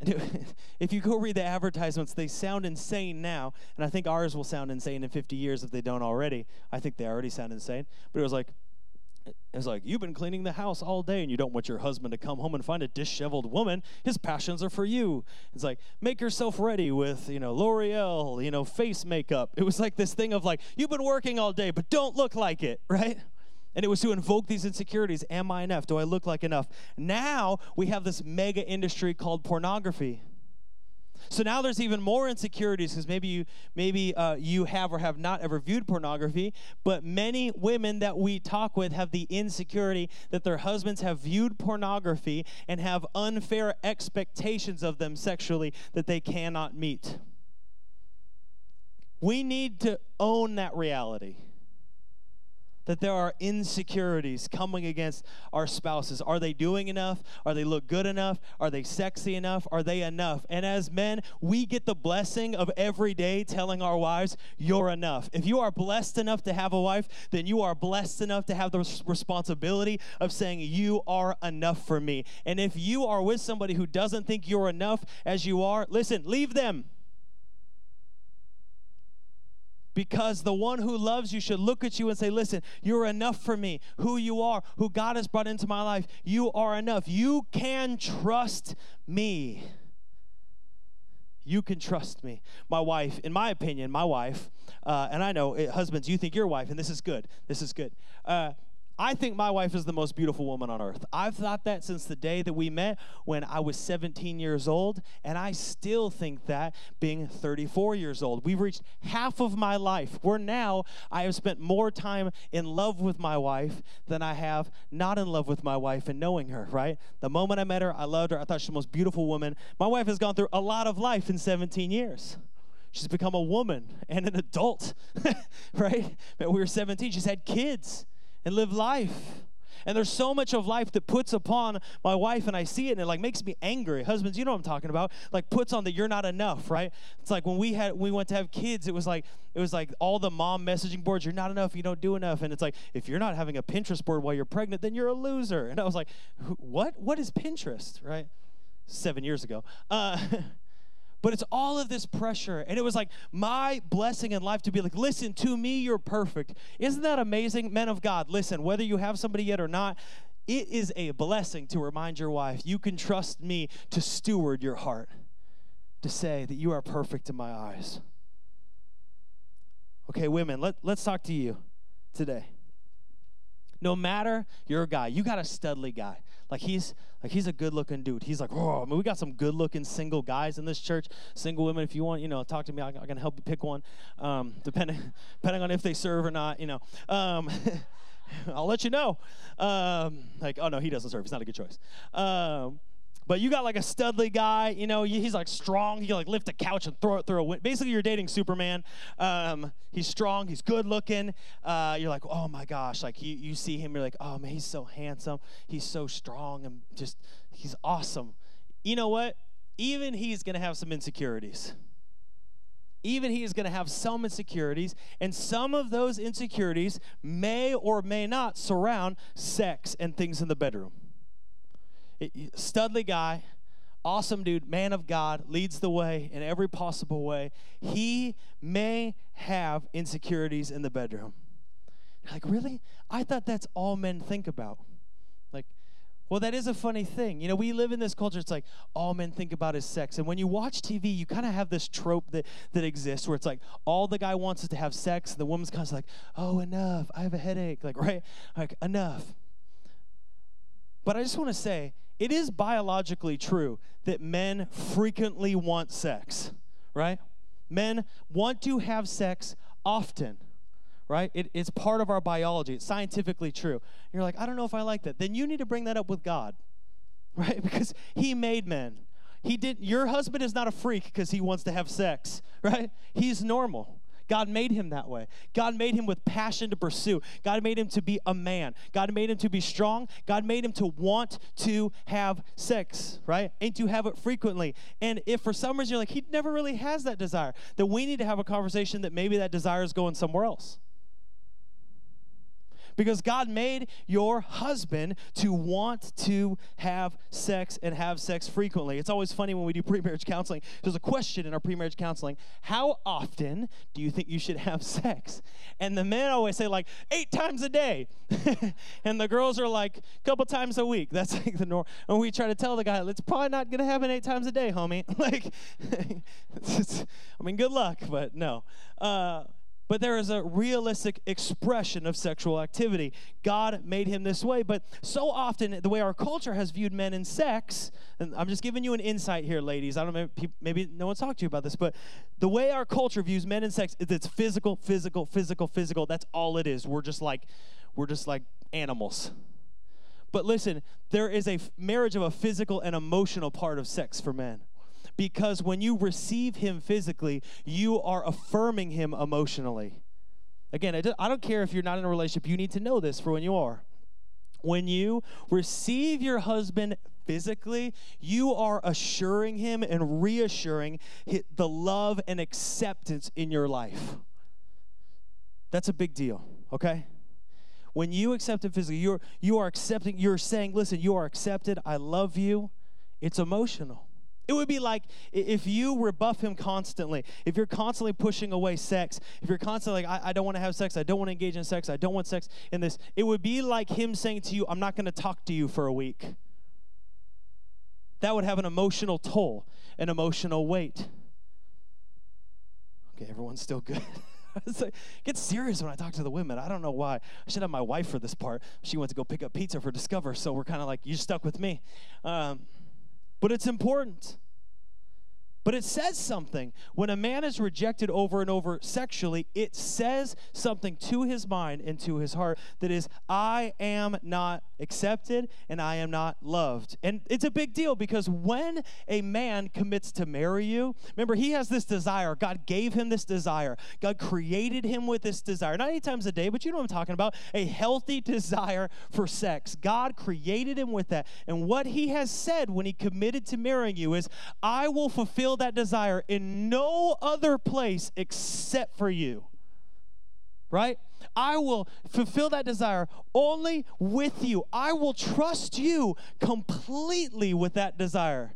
And [LAUGHS] if you go read the advertisements, they sound insane now. And I think ours will sound insane in 50 years if they don't already. I think they already sound insane. But it was like, it's like, you've been cleaning the house all day and you don't want your husband to come home and find a disheveled woman. His passions are for you. It's like, make yourself ready with, you know, L'Oreal, you know, face makeup. It was like this thing of like, you've been working all day, but don't look like it, [LAUGHS] right? And it was to invoke these insecurities. Am I enough? Do I look like enough? Now we have this mega industry called pornography. So now there's even more insecurities because maybe you maybe uh, you have or have not ever viewed pornography, but many women that we talk with have the insecurity that their husbands have viewed pornography and have unfair expectations of them sexually that they cannot meet. We need to own that reality that there are insecurities coming against our spouses. Are they doing enough? Are they look good enough? Are they sexy enough? Are they enough? And as men, we get the blessing of every day telling our wives, You're enough. If you are blessed enough to have a wife, then you are blessed enough to have the responsibility of saying, You are enough for me. And if you are with somebody who doesn't think you're enough as you are, listen, leave them. Because the one who loves you should look at you and say, Listen, you're enough for me. Who you are, who God has brought into my life, you are enough. You can trust me. You can trust me. My wife, in my opinion, my wife, uh, and I know it, husbands, you think your wife, and this is good. This is good. Uh, I think my wife is the most beautiful woman on earth. I've thought that since the day that we met when I was 17 years old, and I still think that being 34 years old. We've reached half of my life where now I have spent more time in love with my wife than I have not in love with my wife and knowing her, right? The moment I met her, I loved her. I thought she was the most beautiful woman. My wife has gone through a lot of life in 17 years. She's become a woman and an adult, [LAUGHS] right? We were 17, she's had kids and live life. And there's so much of life that puts upon my wife, and I see it, and it like makes me angry. Husbands, you know what I'm talking about. Like puts on that you're not enough, right? It's like when we had we went to have kids, it was like it was like all the mom messaging boards. You're not enough. You don't do enough. And it's like if you're not having a Pinterest board while you're pregnant, then you're a loser. And I was like, what? What is Pinterest? Right? Seven years ago. Uh, [LAUGHS] But it's all of this pressure. And it was like my blessing in life to be like, listen, to me, you're perfect. Isn't that amazing? Men of God, listen, whether you have somebody yet or not, it is a blessing to remind your wife, you can trust me to steward your heart, to say that you are perfect in my eyes. Okay, women, let, let's talk to you today. No matter you're a guy, you got a studly guy. Like he's like he's a good looking dude. He's like, oh, I mean, we got some good looking single guys in this church, single women. If you want, you know, talk to me. I, I can help you pick one, um, depending [LAUGHS] depending on if they serve or not. You know, um, [LAUGHS] I'll let you know. Um, like, oh no, he doesn't serve. He's not a good choice. Um, but you got like a studly guy, you know, he's like strong. He can like lift a couch and throw it through a window. Basically, you're dating Superman. Um, he's strong, he's good looking. Uh, you're like, oh my gosh, like you, you see him, you're like, oh man, he's so handsome. He's so strong and just, he's awesome. You know what? Even he's going to have some insecurities. Even he is going to have some insecurities, and some of those insecurities may or may not surround sex and things in the bedroom. Studly guy, awesome dude, man of God, leads the way in every possible way. He may have insecurities in the bedroom. Like, really? I thought that's all men think about. Like, well, that is a funny thing. You know, we live in this culture, it's like all men think about is sex. And when you watch TV, you kind of have this trope that, that exists where it's like all the guy wants is to have sex, and the woman's kind of like, oh, enough. I have a headache. Like, right? Like, enough. But I just want to say, it is biologically true that men frequently want sex, right? Men want to have sex often, right? It, it's part of our biology. It's scientifically true. You're like, I don't know if I like that. Then you need to bring that up with God, [LAUGHS] right? Because He made men. He didn't. Your husband is not a freak because he wants to have sex, [LAUGHS] right? He's normal. God made him that way. God made him with passion to pursue. God made him to be a man. God made him to be strong. God made him to want to have sex, right? And to have it frequently. And if for some reason you're like, he never really has that desire, then we need to have a conversation that maybe that desire is going somewhere else because God made your husband to want to have sex and have sex frequently. It's always funny when we do pre-marriage counseling. There's a question in our pre-marriage counseling: How often do you think you should have sex? And the men always say like eight times a day, [LAUGHS] and the girls are like a couple times a week. That's [LAUGHS] like the norm. And we try to tell the guy, it's probably not gonna happen eight times a day, homie. [LAUGHS] like, I mean, good luck, but no. Uh, but there is a realistic expression of sexual activity. God made him this way, but so often the way our culture has viewed men and sex, and I'm just giving you an insight here, ladies. I don't know, maybe, no one's talked to you about this, but the way our culture views men and sex is it's physical, physical, physical, physical. That's all it is. We're just like, we're just like animals. But listen, there is a marriage of a physical and emotional part of sex for men because when you receive Him physically, you are affirming Him emotionally. Again, I don't care if you're not in a relationship, you need to know this for when you are. When you receive your husband physically, you are assuring him and reassuring the love and acceptance in your life. That's a big deal, okay? When you accept him physically, you're you are accepting, you're saying, listen, you are accepted, I love you. It's emotional. It would be like if you rebuff him constantly, if you're constantly pushing away sex, if you're constantly like, I, I don't want to have sex, I don't want to engage in sex, I don't want sex in this, it would be like him saying to you, I'm not going to talk to you for a week. That would have an emotional toll, an emotional weight. Okay, everyone's still good. [LAUGHS] it's like, get serious when I talk to the women. I don't know why. I should have my wife for this part. She went to go pick up pizza for Discover, so we're kind of like, you're stuck with me. Um, but it's important. But it says something. When a man is rejected over and over sexually, it says something to his mind and to his heart that is, I am not accepted and I am not loved. And it's a big deal because when a man commits to marry you, remember, he has this desire. God gave him this desire. God created him with this desire. Not eight times a day, but you know what I'm talking about a healthy [LAUGHS] desire for sex. God created him with that. And what he has said when he committed to marrying you is, I will fulfill that desire in no other place except for you. Right? I will fulfill that desire only with you. I will trust you completely with that desire.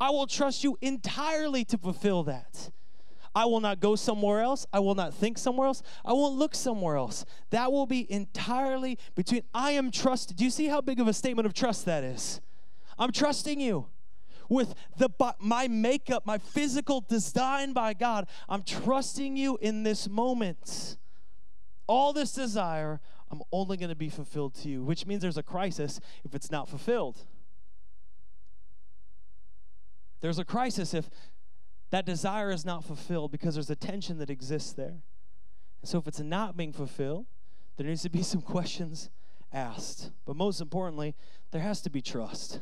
I will trust you entirely to fulfill that. I will not go somewhere else. I will not think somewhere else. I won't look somewhere else. That will be entirely between I am trusted. Do you see how big of a statement of trust that is? I'm trusting you with the my makeup, my physical design by God. I'm trusting you in this moment. All this desire, I'm only going to be fulfilled to you, which means there's a crisis if it's not fulfilled. There's a crisis if that desire is not fulfilled because there's a tension that exists there. And so if it's not being fulfilled, there needs to be [LAUGHS] some questions asked. But most importantly, there has to be trust.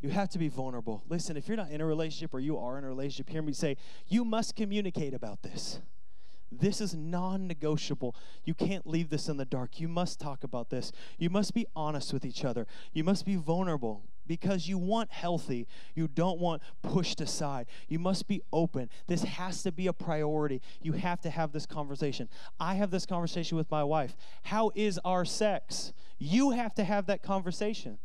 You have to be vulnerable. Listen, if you're not in a relationship or you are in a relationship, hear me say, you must communicate about this. This is non negotiable. You can't leave this in the dark. You must talk about this. You must be honest with each other. You must be vulnerable because you want healthy. You don't want pushed aside. You must be open. This has to be a priority. You have to have this conversation. I have this conversation with my wife. How is our sex? You have to have that conversation.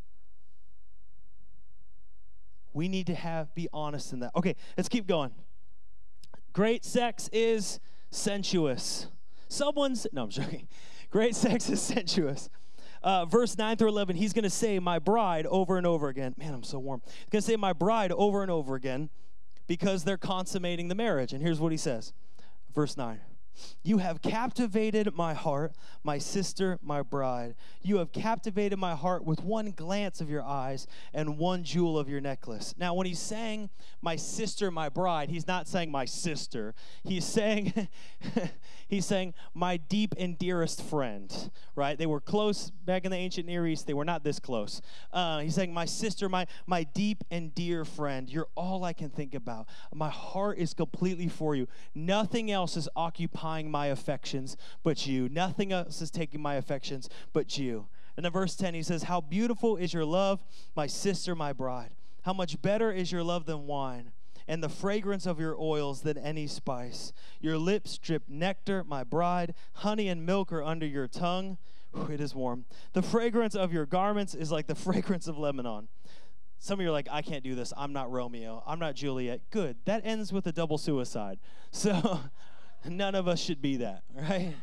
We need to have be honest in that. Okay, let's keep going. Great sex is sensuous. Someone's no, I'm joking. [LAUGHS] Great sex is sensuous uh, verse 9 through 11, he's going to say, My bride, over and over again. Man, I'm so warm. He's going to say, My bride, over and over again, because they're consummating the marriage. And here's what he says, verse 9. You have captivated my heart, my sister, my bride. You have captivated my heart with one glance of your eyes and one jewel of your necklace. Now, when he's saying my sister, my bride, he's not saying my sister. He's saying [LAUGHS] he's saying my deep and dearest friend, right? They were close back in the ancient Near East. They were not this close. Uh, he's saying my sister, my my deep and dear friend. You're all I can think about. My heart is completely for you. Nothing else is occupied occupying my affections but you. Nothing else is taking my affections but you. And in verse 10, he says, How beautiful is your love, my sister, my bride. How much better is your love than wine, and the fragrance of your oils than any spice. Your lips drip nectar, my bride. Honey and milk are under your tongue. It is warm. The fragrance of your garments is like the [LAUGHS] fragrance of Lebanon. Some of you are like, I can't do this. I'm not Romeo. I'm not Juliet. Good. That ends with a double suicide. [LAUGHS] So None of us should be that, [LAUGHS] right?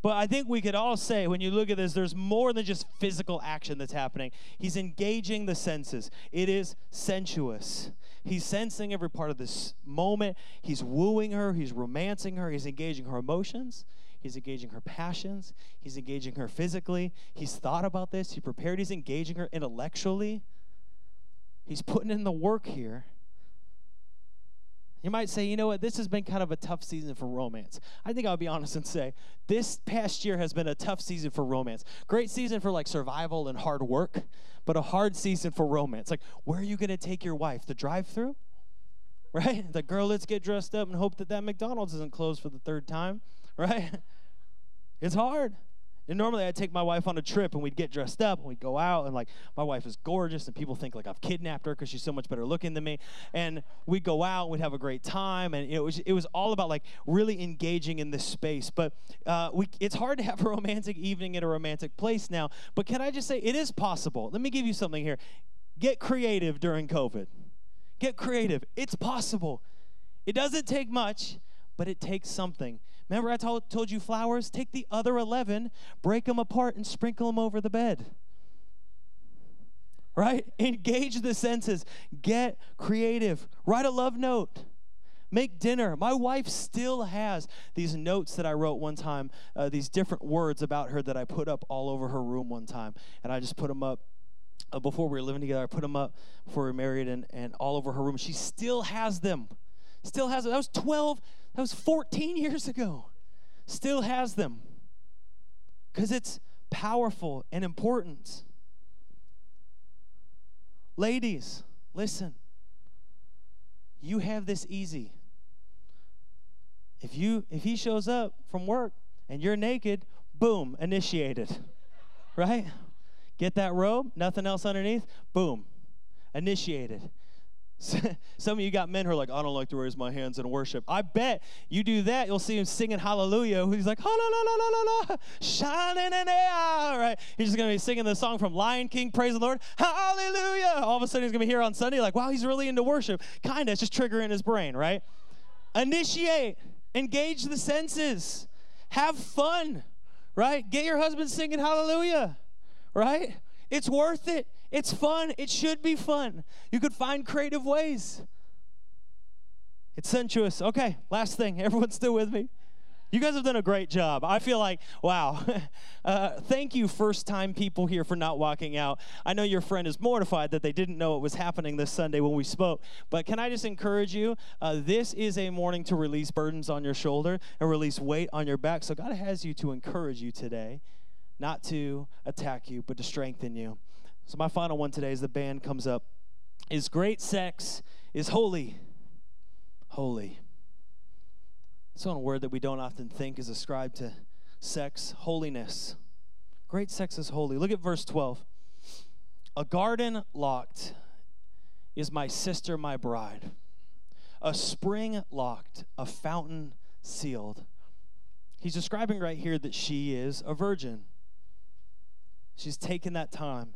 But I think we could all say, when you look at this, there's more than just physical action that's happening. He's engaging the senses. It is sensuous. He's sensing every part of this moment. He's wooing her. He's romancing her. He's engaging her emotions. He's engaging her passions. He's engaging her physically. He's thought about this. He prepared. He's engaging her intellectually. He's putting in the work here. You might say, you know what, this has been kind of a tough season for romance. I think I'll be [LAUGHS] honest and say, this past year has been a tough season for romance. Great season for like survival and hard work, but a hard season for romance. Like, where are you going to take your wife? The drive through? [LAUGHS] Right? The girl, let's get dressed up and hope that that McDonald's isn't closed for the third time, [LAUGHS] right? It's hard. And normally I'd take my wife on a trip and we'd get dressed up and we'd go out and like my wife is gorgeous and people think like I've kidnapped her because she's so much better looking than me. And we'd go out, and we'd have a great time, and it was it was all about like really engaging in this space. But uh, we it's hard to have a romantic evening at a romantic place now. But can I just say it is possible? Let me give you something here. Get creative during COVID. Get creative. It's possible. It doesn't take much, but it takes something. Remember, I told, told you flowers? Take the other 11, break them apart, and sprinkle them over the bed. Right? [LAUGHS] Engage the senses. Get creative. Write a love note. Make dinner. My wife still has these notes that I wrote one time, uh, these different words about her that I put up all over her room one time. And I just put them up uh, before we were living together. I put them up before we were married and, and all over her room. She still has them. Still has them. That was 12, that was 14 years ago. Still has them. Because it's powerful and important. Ladies, listen. You have this easy. If you if he shows up from work and you're naked, boom, initiated. Right? Get that robe, nothing else underneath, boom, initiated. [LAUGHS] Some of you got men who are like, I don't like to raise my hands in worship. I bet you do that, you'll see him singing hallelujah. He's like, hallelujah, shining in the air. Right? He's just going to be singing the song from Lion King, praise the Lord, hallelujah. All of a sudden he's going to be here on Sunday, like, wow, he's really into worship. Kind of, it's just triggering his brain, right? Initiate, engage the senses, have fun, right? Get your husband singing hallelujah right? It's worth it. It's fun. It should be fun. You could find creative ways. It's sensuous. Okay, last thing. [LAUGHS] Everyone's still with me? You guys have done a great job. I feel like, wow. [LAUGHS] Uh, thank you, first time people here, for not walking out. I know your friend is mortified that they didn't know it was happening this Sunday when we spoke. But can I just encourage you? Uh, this is a morning to release burdens on your shoulder and release weight on your back. So God has you to encourage you today not to attack you, but to strengthen you. So, my final one today, as the band comes up, is great sex is holy. Holy. It's one word that we don't often think is ascribed to sex, holiness. Great sex is holy. Look at verse 12. A garden locked is my sister, my bride. A spring locked, a fountain sealed. He's describing right here that she is a virgin. She's taken that time.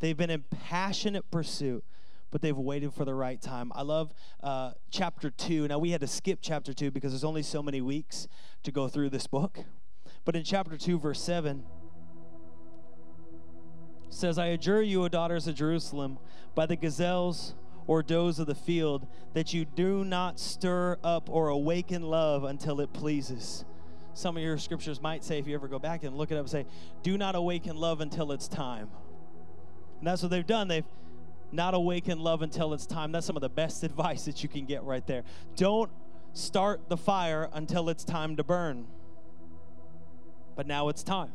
They've been in passionate pursuit, but they've waited for the right time. I love uh, chapter two. Now, we had to skip chapter two because there's only so many weeks to go through this book. But in chapter 2, verse 7, says, I adjure you, O daughters of Jerusalem, by the gazelles or does of the field, that you do not stir up or awaken love until it pleases some of your scriptures might say, if you ever go back and look it up, say, do not awaken love until it's time. And that's what they've done. They've not awakened love until it's time. That's some of the best [LAUGHS] advice that you can get right there. Don't start the fire until it's time to burn. But now it's time.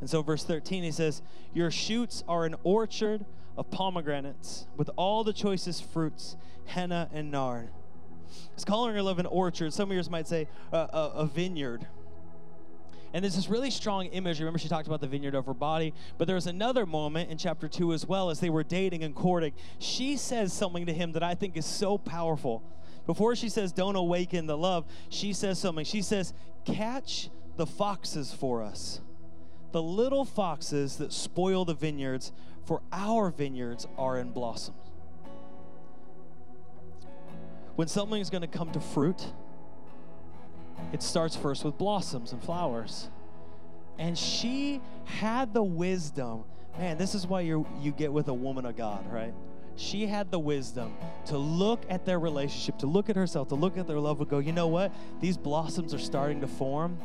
And so, verse 13, he says, Your shoots are an orchard of pomegranates with all the choicest fruits, henna and nard. It's calling your love an orchard. Some of yours might say uh, a, a vineyard. And there's this really strong image. Remember, she talked about the vineyard of her body. But there's another moment in chapter two as well as they were dating and courting. She says something to him that I think is so powerful. Before she says, Don't awaken the love, she says something. She says, Catch the foxes for us. The little foxes that spoil the vineyards, for our vineyards are in blossom when something is going to come to fruit, it starts first with blossoms and flowers. And she had the wisdom. Man, this is why you you get with a woman of God, right? She had the wisdom to look at their relationship, to look at herself, to look at their love and go, you know what? These blossoms are starting to form.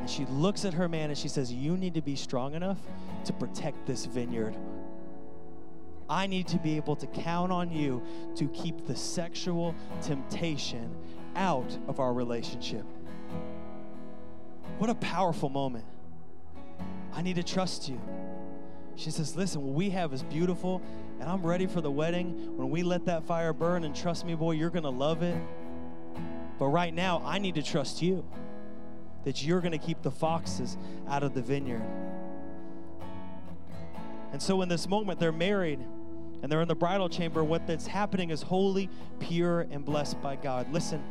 And she looks at her man and she says, You need to be strong enough to protect this vineyard I need to be able to count on you to keep the sexual temptation out of our relationship. What a powerful moment. I need to trust you. She says, Listen, what we have is beautiful, and I'm ready for the wedding. When we let that fire burn, and trust me, boy, you're going to love it. But right now, I need to trust you that you're going to keep the foxes out of the vineyard. And so, in this moment, they're married and they're in the bridal chamber, what that's happening is holy, pure, and blessed by God. Listen,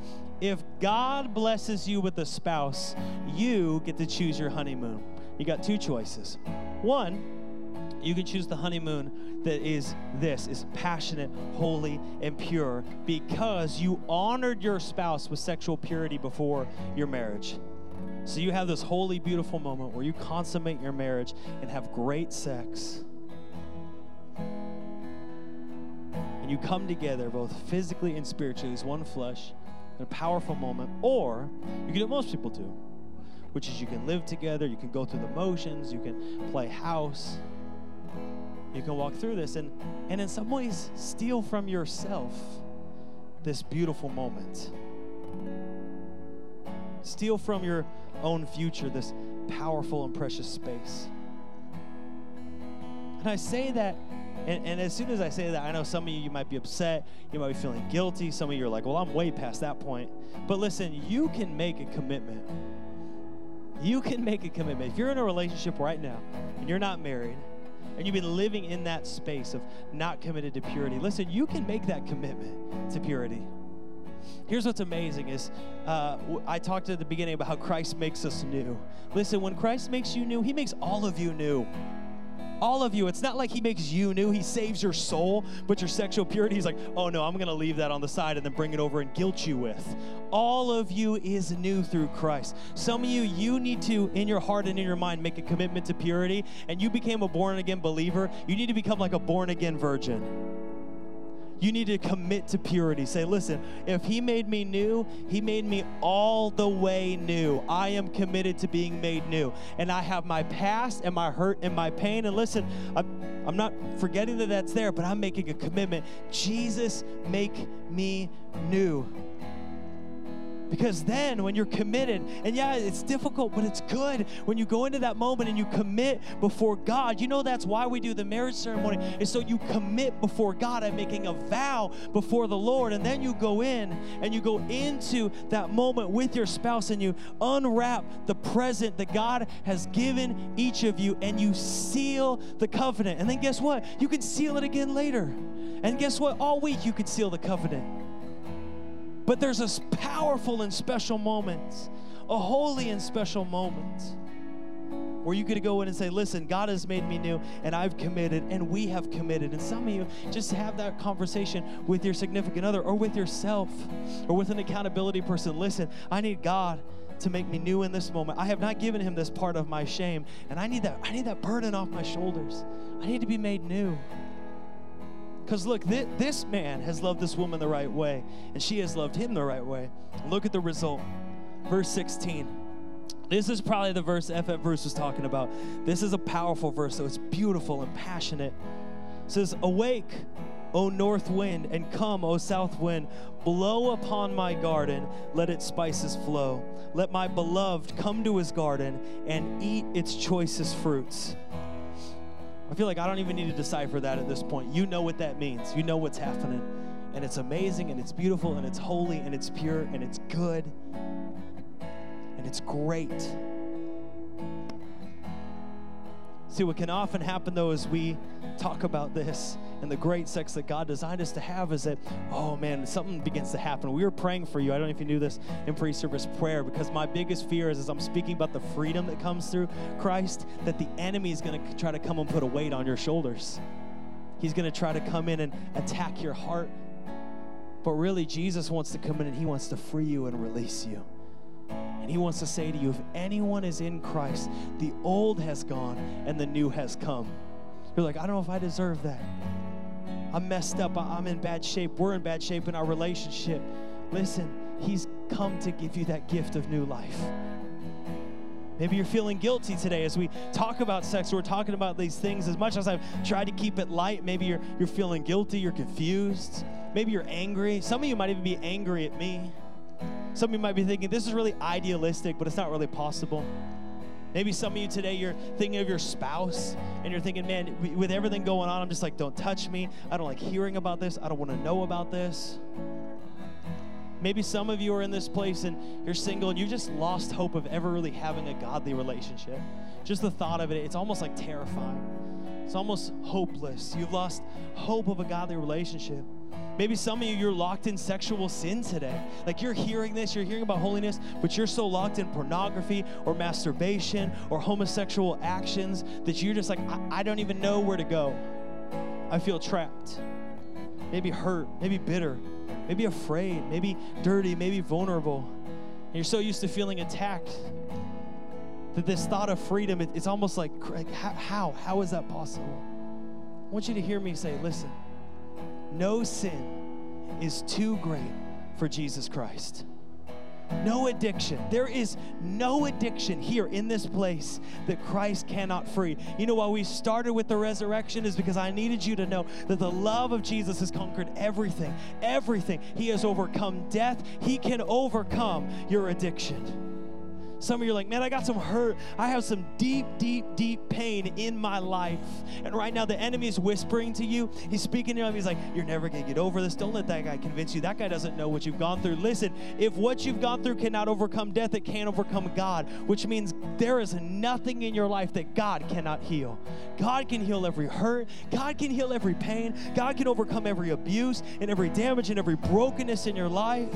if God blesses you with a spouse, you get to choose your honeymoon. You got two choices. One, you can choose the honeymoon that is this is passionate, holy, and pure because you honored your spouse with sexual purity before your marriage. So you have this holy, beautiful moment where you consummate your marriage and have great sex you come together both physically and spiritually as one flesh in a powerful moment, or you can do what most people do, which is you can live together, you can go through the motions, you can play house, You can walk through this and, and in some ways steal from yourself this beautiful moment. Steal from your own future this powerful and precious space. And I say that, and, and, as soon as I say that, I know some of you, you might be upset. You might be feeling guilty. Some of you are like, well, I'm way past that point. But listen, you can make a commitment. You can make a commitment. If you're in a relationship right now and you're not married, and you've been living in that space of not committed to purity, listen, you can make that commitment to purity. Here's what's amazing is uh, I talked at the beginning about how Christ makes us new. Listen, when Christ makes you new, he makes all of you new all of you. It's not like he makes you new, he saves your soul, but your sexual purity, he's like, oh no, I'm gonna leave that on the side and then bring it over and guilt you with. All of you is new through Christ. Some of you, you need to, in your heart and in your mind, make a commitment to purity, and you became a born again believer. You need to become like a born again virgin you need to commit to purity. Say, listen, if He made me new, He made me all the way new. I am committed to being made new. And I have my past and my hurt and my pain. And listen, I'm, I'm not forgetting that that's there, but I'm making a commitment. Jesus, make me new. Because then, when you're committed, and yeah, it's difficult, but it's good when you go into that moment and you commit before God. You know, that's why we do the marriage ceremony, is so you commit before God and making a vow before the Lord. And then you go in and you go into that moment with your spouse and you unwrap the present that God has given each of you and you seal the covenant. And then guess what? You can seal it again later. And guess what? All week you could seal the covenant. But there's a powerful and special moment, a holy and special moment where you could go in and say, Listen, God has made me new, and I've committed, and we have committed. And some of you just have that conversation with your significant other or with yourself or with an accountability person. Listen, I need God to make me new in this moment. I have not given him this part of my shame, and I need that I need that burden off my shoulders. I need to be made new. Because look, th- this man has loved this woman the right way, and she has loved him the right way. Look at the result. Verse 16. This is probably the verse FF Bruce was talking about. This is a powerful verse, so it's beautiful and passionate. It says, Awake, O north wind, and come, O south wind, blow upon my garden, let its spices flow. Let my beloved come to his garden and eat its choicest fruits. I feel like I don't even need to decipher that at this point. You know what that means, you know what's happening. And it's amazing, and it's beautiful, and it's holy, and it's pure, and it's good, and it's great. See, what can often happen though is we talk about this and the great sex that God designed us to have is that, oh man, something begins to happen. We were praying for you. I don't know if you knew this in pre service prayer because my biggest fear is as I'm speaking about the freedom that comes through Christ, that the enemy is going to try to come and put a weight on your shoulders. He's going to try to come in and attack your heart. But really, Jesus wants to come in and he wants to free you and release you. And he wants to say to you if anyone is in Christ, the old has gone and the new has come. You're like, I don't know if I deserve that. I'm messed up. I'm in bad shape. We're in bad shape in our relationship. Listen, he's come to give you that gift of new life. Maybe you're feeling guilty today as we talk about sex. We're talking about these things as much as I've tried to keep it light. Maybe you're, you're feeling guilty, you're confused. Maybe you're angry. Some of you might even be angry at me. Some of you might be thinking, this is really idealistic, but it's not really possible. Maybe some of you today, you're thinking of your spouse and you're thinking, man, with everything going on, I'm just like, don't touch me. I don't like hearing about this. I don't want to know about this. Maybe some of you are in this place and you're single and you just lost hope of ever really having a godly relationship. Just the thought of it, it's almost like terrifying. It's almost hopeless. You've lost hope of a godly relationship. Maybe some of you, you're locked in sexual sin today. Like you're hearing this, you're hearing about holiness, but you're so locked in pornography or masturbation or homosexual actions that you're just like, I, I don't even know where to go. I feel trapped. Maybe hurt, maybe bitter, maybe afraid, maybe dirty, maybe vulnerable. And you're so used to feeling attacked that this thought of freedom, it, it's almost like, how? How is that possible? I want you to hear me say, listen. No sin is too great for Jesus Christ. No addiction. There is no addiction here in this place that Christ cannot free. You know why we started with the resurrection is because I needed you to know that the love of Jesus has conquered everything. Everything. He has overcome death. He can overcome your addiction. Some of you are like, man, I got some hurt. I have some deep, deep, deep pain in my life. And right now, the enemy is whispering to you. He's speaking to you. He's like, you're never going to get over this. Don't let that guy convince you. That guy doesn't know what you've gone through. Listen, if what you've gone through cannot overcome death, it can't overcome God, which means there is nothing in your life that God cannot heal. God can heal every hurt. God can heal every pain. God can overcome every abuse and every damage and every brokenness in your life.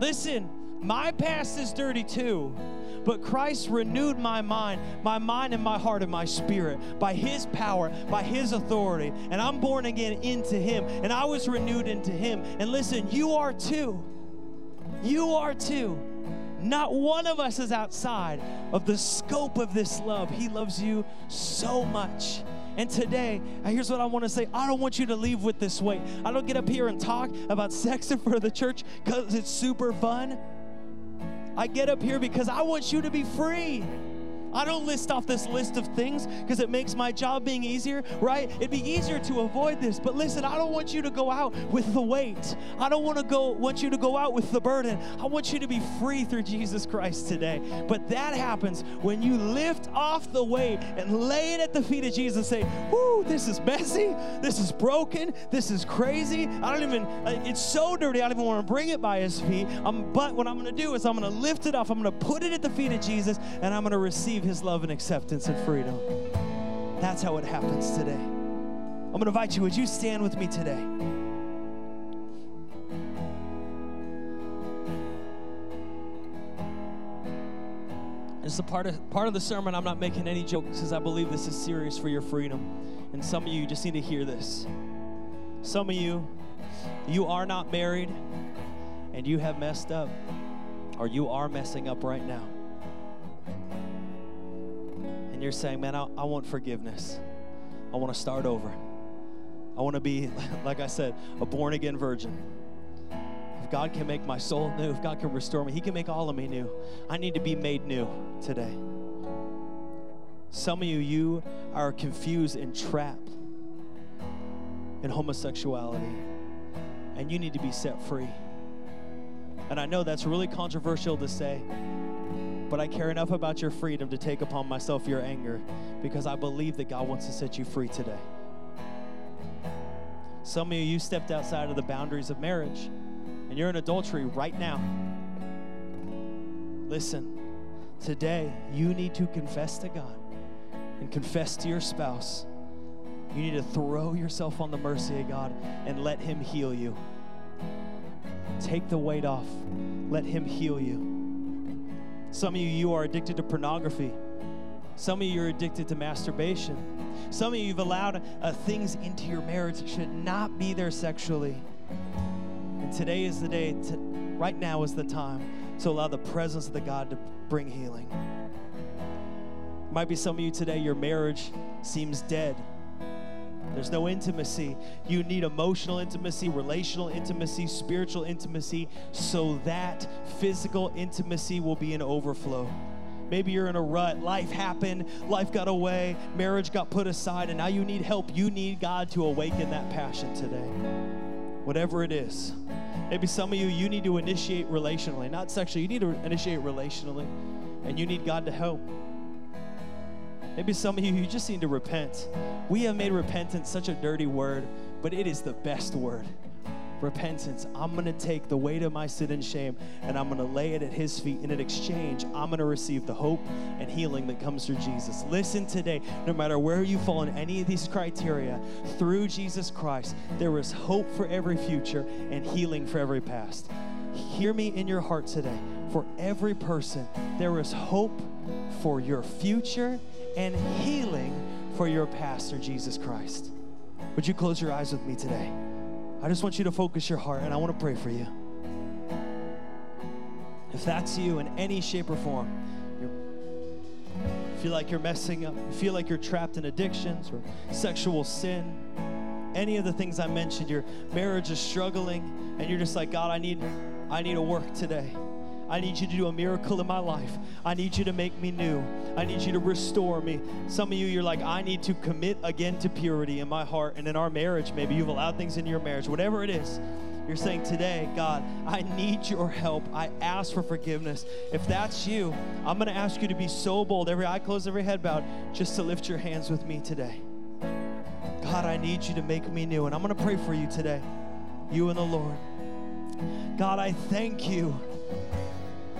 Listen, my past is dirty too, but Christ renewed my mind, my mind and my heart and my spirit by His power, by His authority. And I'm born again into Him, and I was renewed into Him. And listen, you are too. You are too. Not one of us is outside of the scope of this love. He loves you so much. And today, uh, here's what I want to say I don't want you to leave with this weight. I don't get up here and talk about [LAUGHS] sex in front of the church because it's super fun. I get up here because I want you to be free. I don't list off this list of things because it makes my job being easier, right? It'd be easier to avoid this. But listen, I don't want you to go out with the weight. I don't want to go want you to go out with the burden. I want you to be free through Jesus Christ today. But that happens when you lift off the weight and lay it at the feet of Jesus say, "Whoo, this is messy. This is broken. This is crazy. I don't even it's so dirty. I don't even want to bring it by his feet. Um, but what I'm going to do is I'm going to lift it off. I'm going to put it at the feet of Jesus and I'm going to receive his love and acceptance and freedom. That's how it happens today. I'm going to invite you, would you stand with me today? It's a part of part of the sermon. I'm not making any jokes because I believe this is serious for your freedom. And some of you just need to hear this. Some of you, you are not married and you have messed up, or you are messing up right now you're saying, man, I, I want forgiveness. I want to start over. I want to be, [LAUGHS] like I said, a born again virgin. If God can make my soul new, if God can restore me, He can make all of me new. I need to be made new today. Some of you, you are confused and trapped in homosexuality, and you need to be set free. And I know that's really controversial to say, but I care enough about your freedom to take upon myself your anger because I believe that God wants to set you free today. Some of you, stepped outside of the boundaries of marriage and you're in adultery right now. Listen, today you need to confess to God and confess to your spouse. You need to throw yourself on the mercy of God and let Him heal you. Take the weight off, let Him heal you. Some of you, you are addicted to pornography. Some of you are addicted to masturbation. Some of you, you've allowed uh, things into your marriage that should not be there sexually. And today is the day, to, right now is the time to allow the presence of the God to bring healing. Might be some of you today, your marriage seems dead. There's no intimacy. You need emotional intimacy, relational intimacy, spiritual intimacy, so that physical intimacy will be an overflow. Maybe you're in a rut. Life happened, life got away, marriage got put aside, and now you need help. You need God to awaken that passion today. Whatever it is. Maybe some of you, you need to initiate relationally, not sexually. You need to initiate relationally, and you need God to help. Maybe some of you, you just need to repent. We have made repentance such a dirty word, but it is the best word. Repentance. I'm going to take the weight of my sin and shame and I'm going to lay it at His feet. And in exchange, I'm going to receive the hope and healing that comes through Jesus. Listen today, no matter where you fall in any of these criteria, through Jesus Christ, there is hope for every future and healing for every past. Hear me in your heart today. For every person, there is hope for your future and healing for your pastor, Jesus Christ. Would you close your eyes with me today? I just want you to focus your heart and I want to pray for you. If that's you in any shape or form, you feel like you're messing up, you feel like you're trapped in addictions or sexual sin, any of the things I mentioned, your marriage is struggling, and you're just like, God, I need, I need a work today. I need you to do a miracle in my life. I need you to make me new. I need you to restore me. Some of you, you're like, I need to commit again to purity in my heart and in our marriage. Maybe you've allowed things in your marriage, whatever it is. You're saying today, God, I need your help. I ask for forgiveness. If that's you, I'm going to ask you to be so bold, every eye closed, every head bowed, just to lift your hands with me today. God, I need you to make me new. And I'm going to pray for you today, you and the Lord. God, I thank you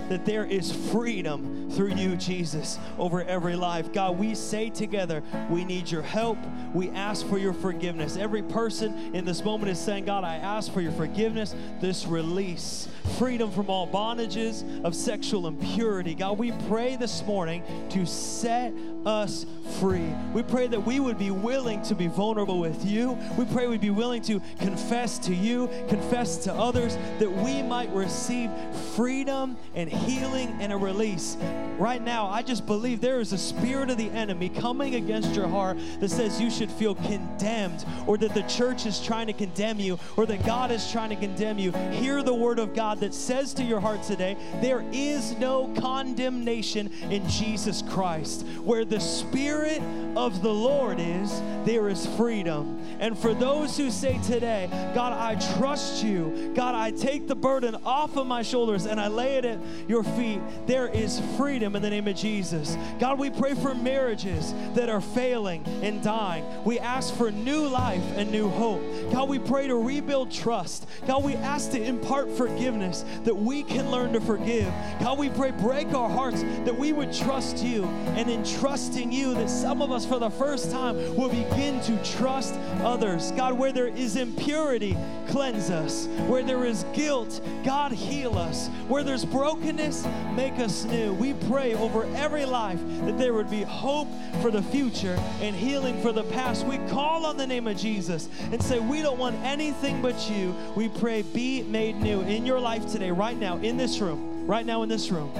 that there is freedom through you, Jesus, over every life. God, we say together, we need your help. We ask for your forgiveness. Every person in this moment is saying, God, I ask for your forgiveness, this release, freedom from all bondages of sexual impurity. God, we pray this morning to set us free. We pray that we would be willing to be vulnerable with you. We pray we'd be willing to confess to you, confess to others, that we might receive freedom and healing and a release. Right now, I just believe there is a spirit of the enemy coming against your heart that says you should feel condemned or that the church is trying to condemn you or that God is trying to condemn you. Hear the word of God that says to your heart today, there is no condemnation in Jesus Christ. Where the Spirit of the Lord is, there is freedom. And for those who say today, God, I trust you, God, I take the burden off of my shoulders and I lay it at your feet, there is freedom in the name of Jesus. God, we pray for marriages that are failing and dying. We ask for new life and new hope. God, we pray to rebuild trust. God, we ask to impart forgiveness that we can learn to forgive. God, we pray, break our hearts that we would trust you. And in trusting you, that some of us for the first time will begin to trust others. God, where there is impurity, cleanse us. Where there is guilt, God, heal us. Where there's brokenness, make us new. We pray over every life that there would be hope for the future and healing for the past. We call on the name of Jesus and say, We don't want anything but you. We pray, be made new in your life today, right now, in this room, right now in this room.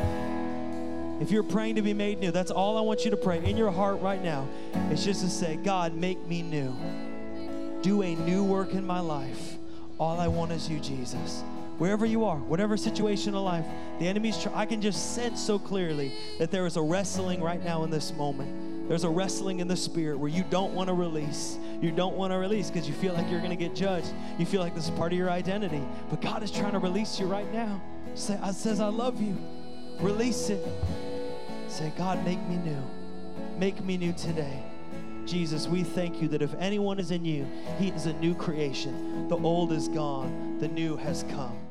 If you're praying to be made new, that's all I want you to pray in your heart right now. It's just to say, God, make me new. Do a new work in my life. All I want is you, Jesus. Wherever you are, whatever situation in life, the enemy's, tr- I can just sense so clearly that there is a wrestling right now in this moment. There's a wrestling in the spirit where you don't want to release. You don't want to release because you feel like you're going to get judged. You feel like this is part of your identity. But God is trying to release you right now. Say, I says, I love you. Release it. Say, God, make me new. Make me new today. Jesus, we thank you that if anyone is in you, he is a new creation. The old is gone, the new has come.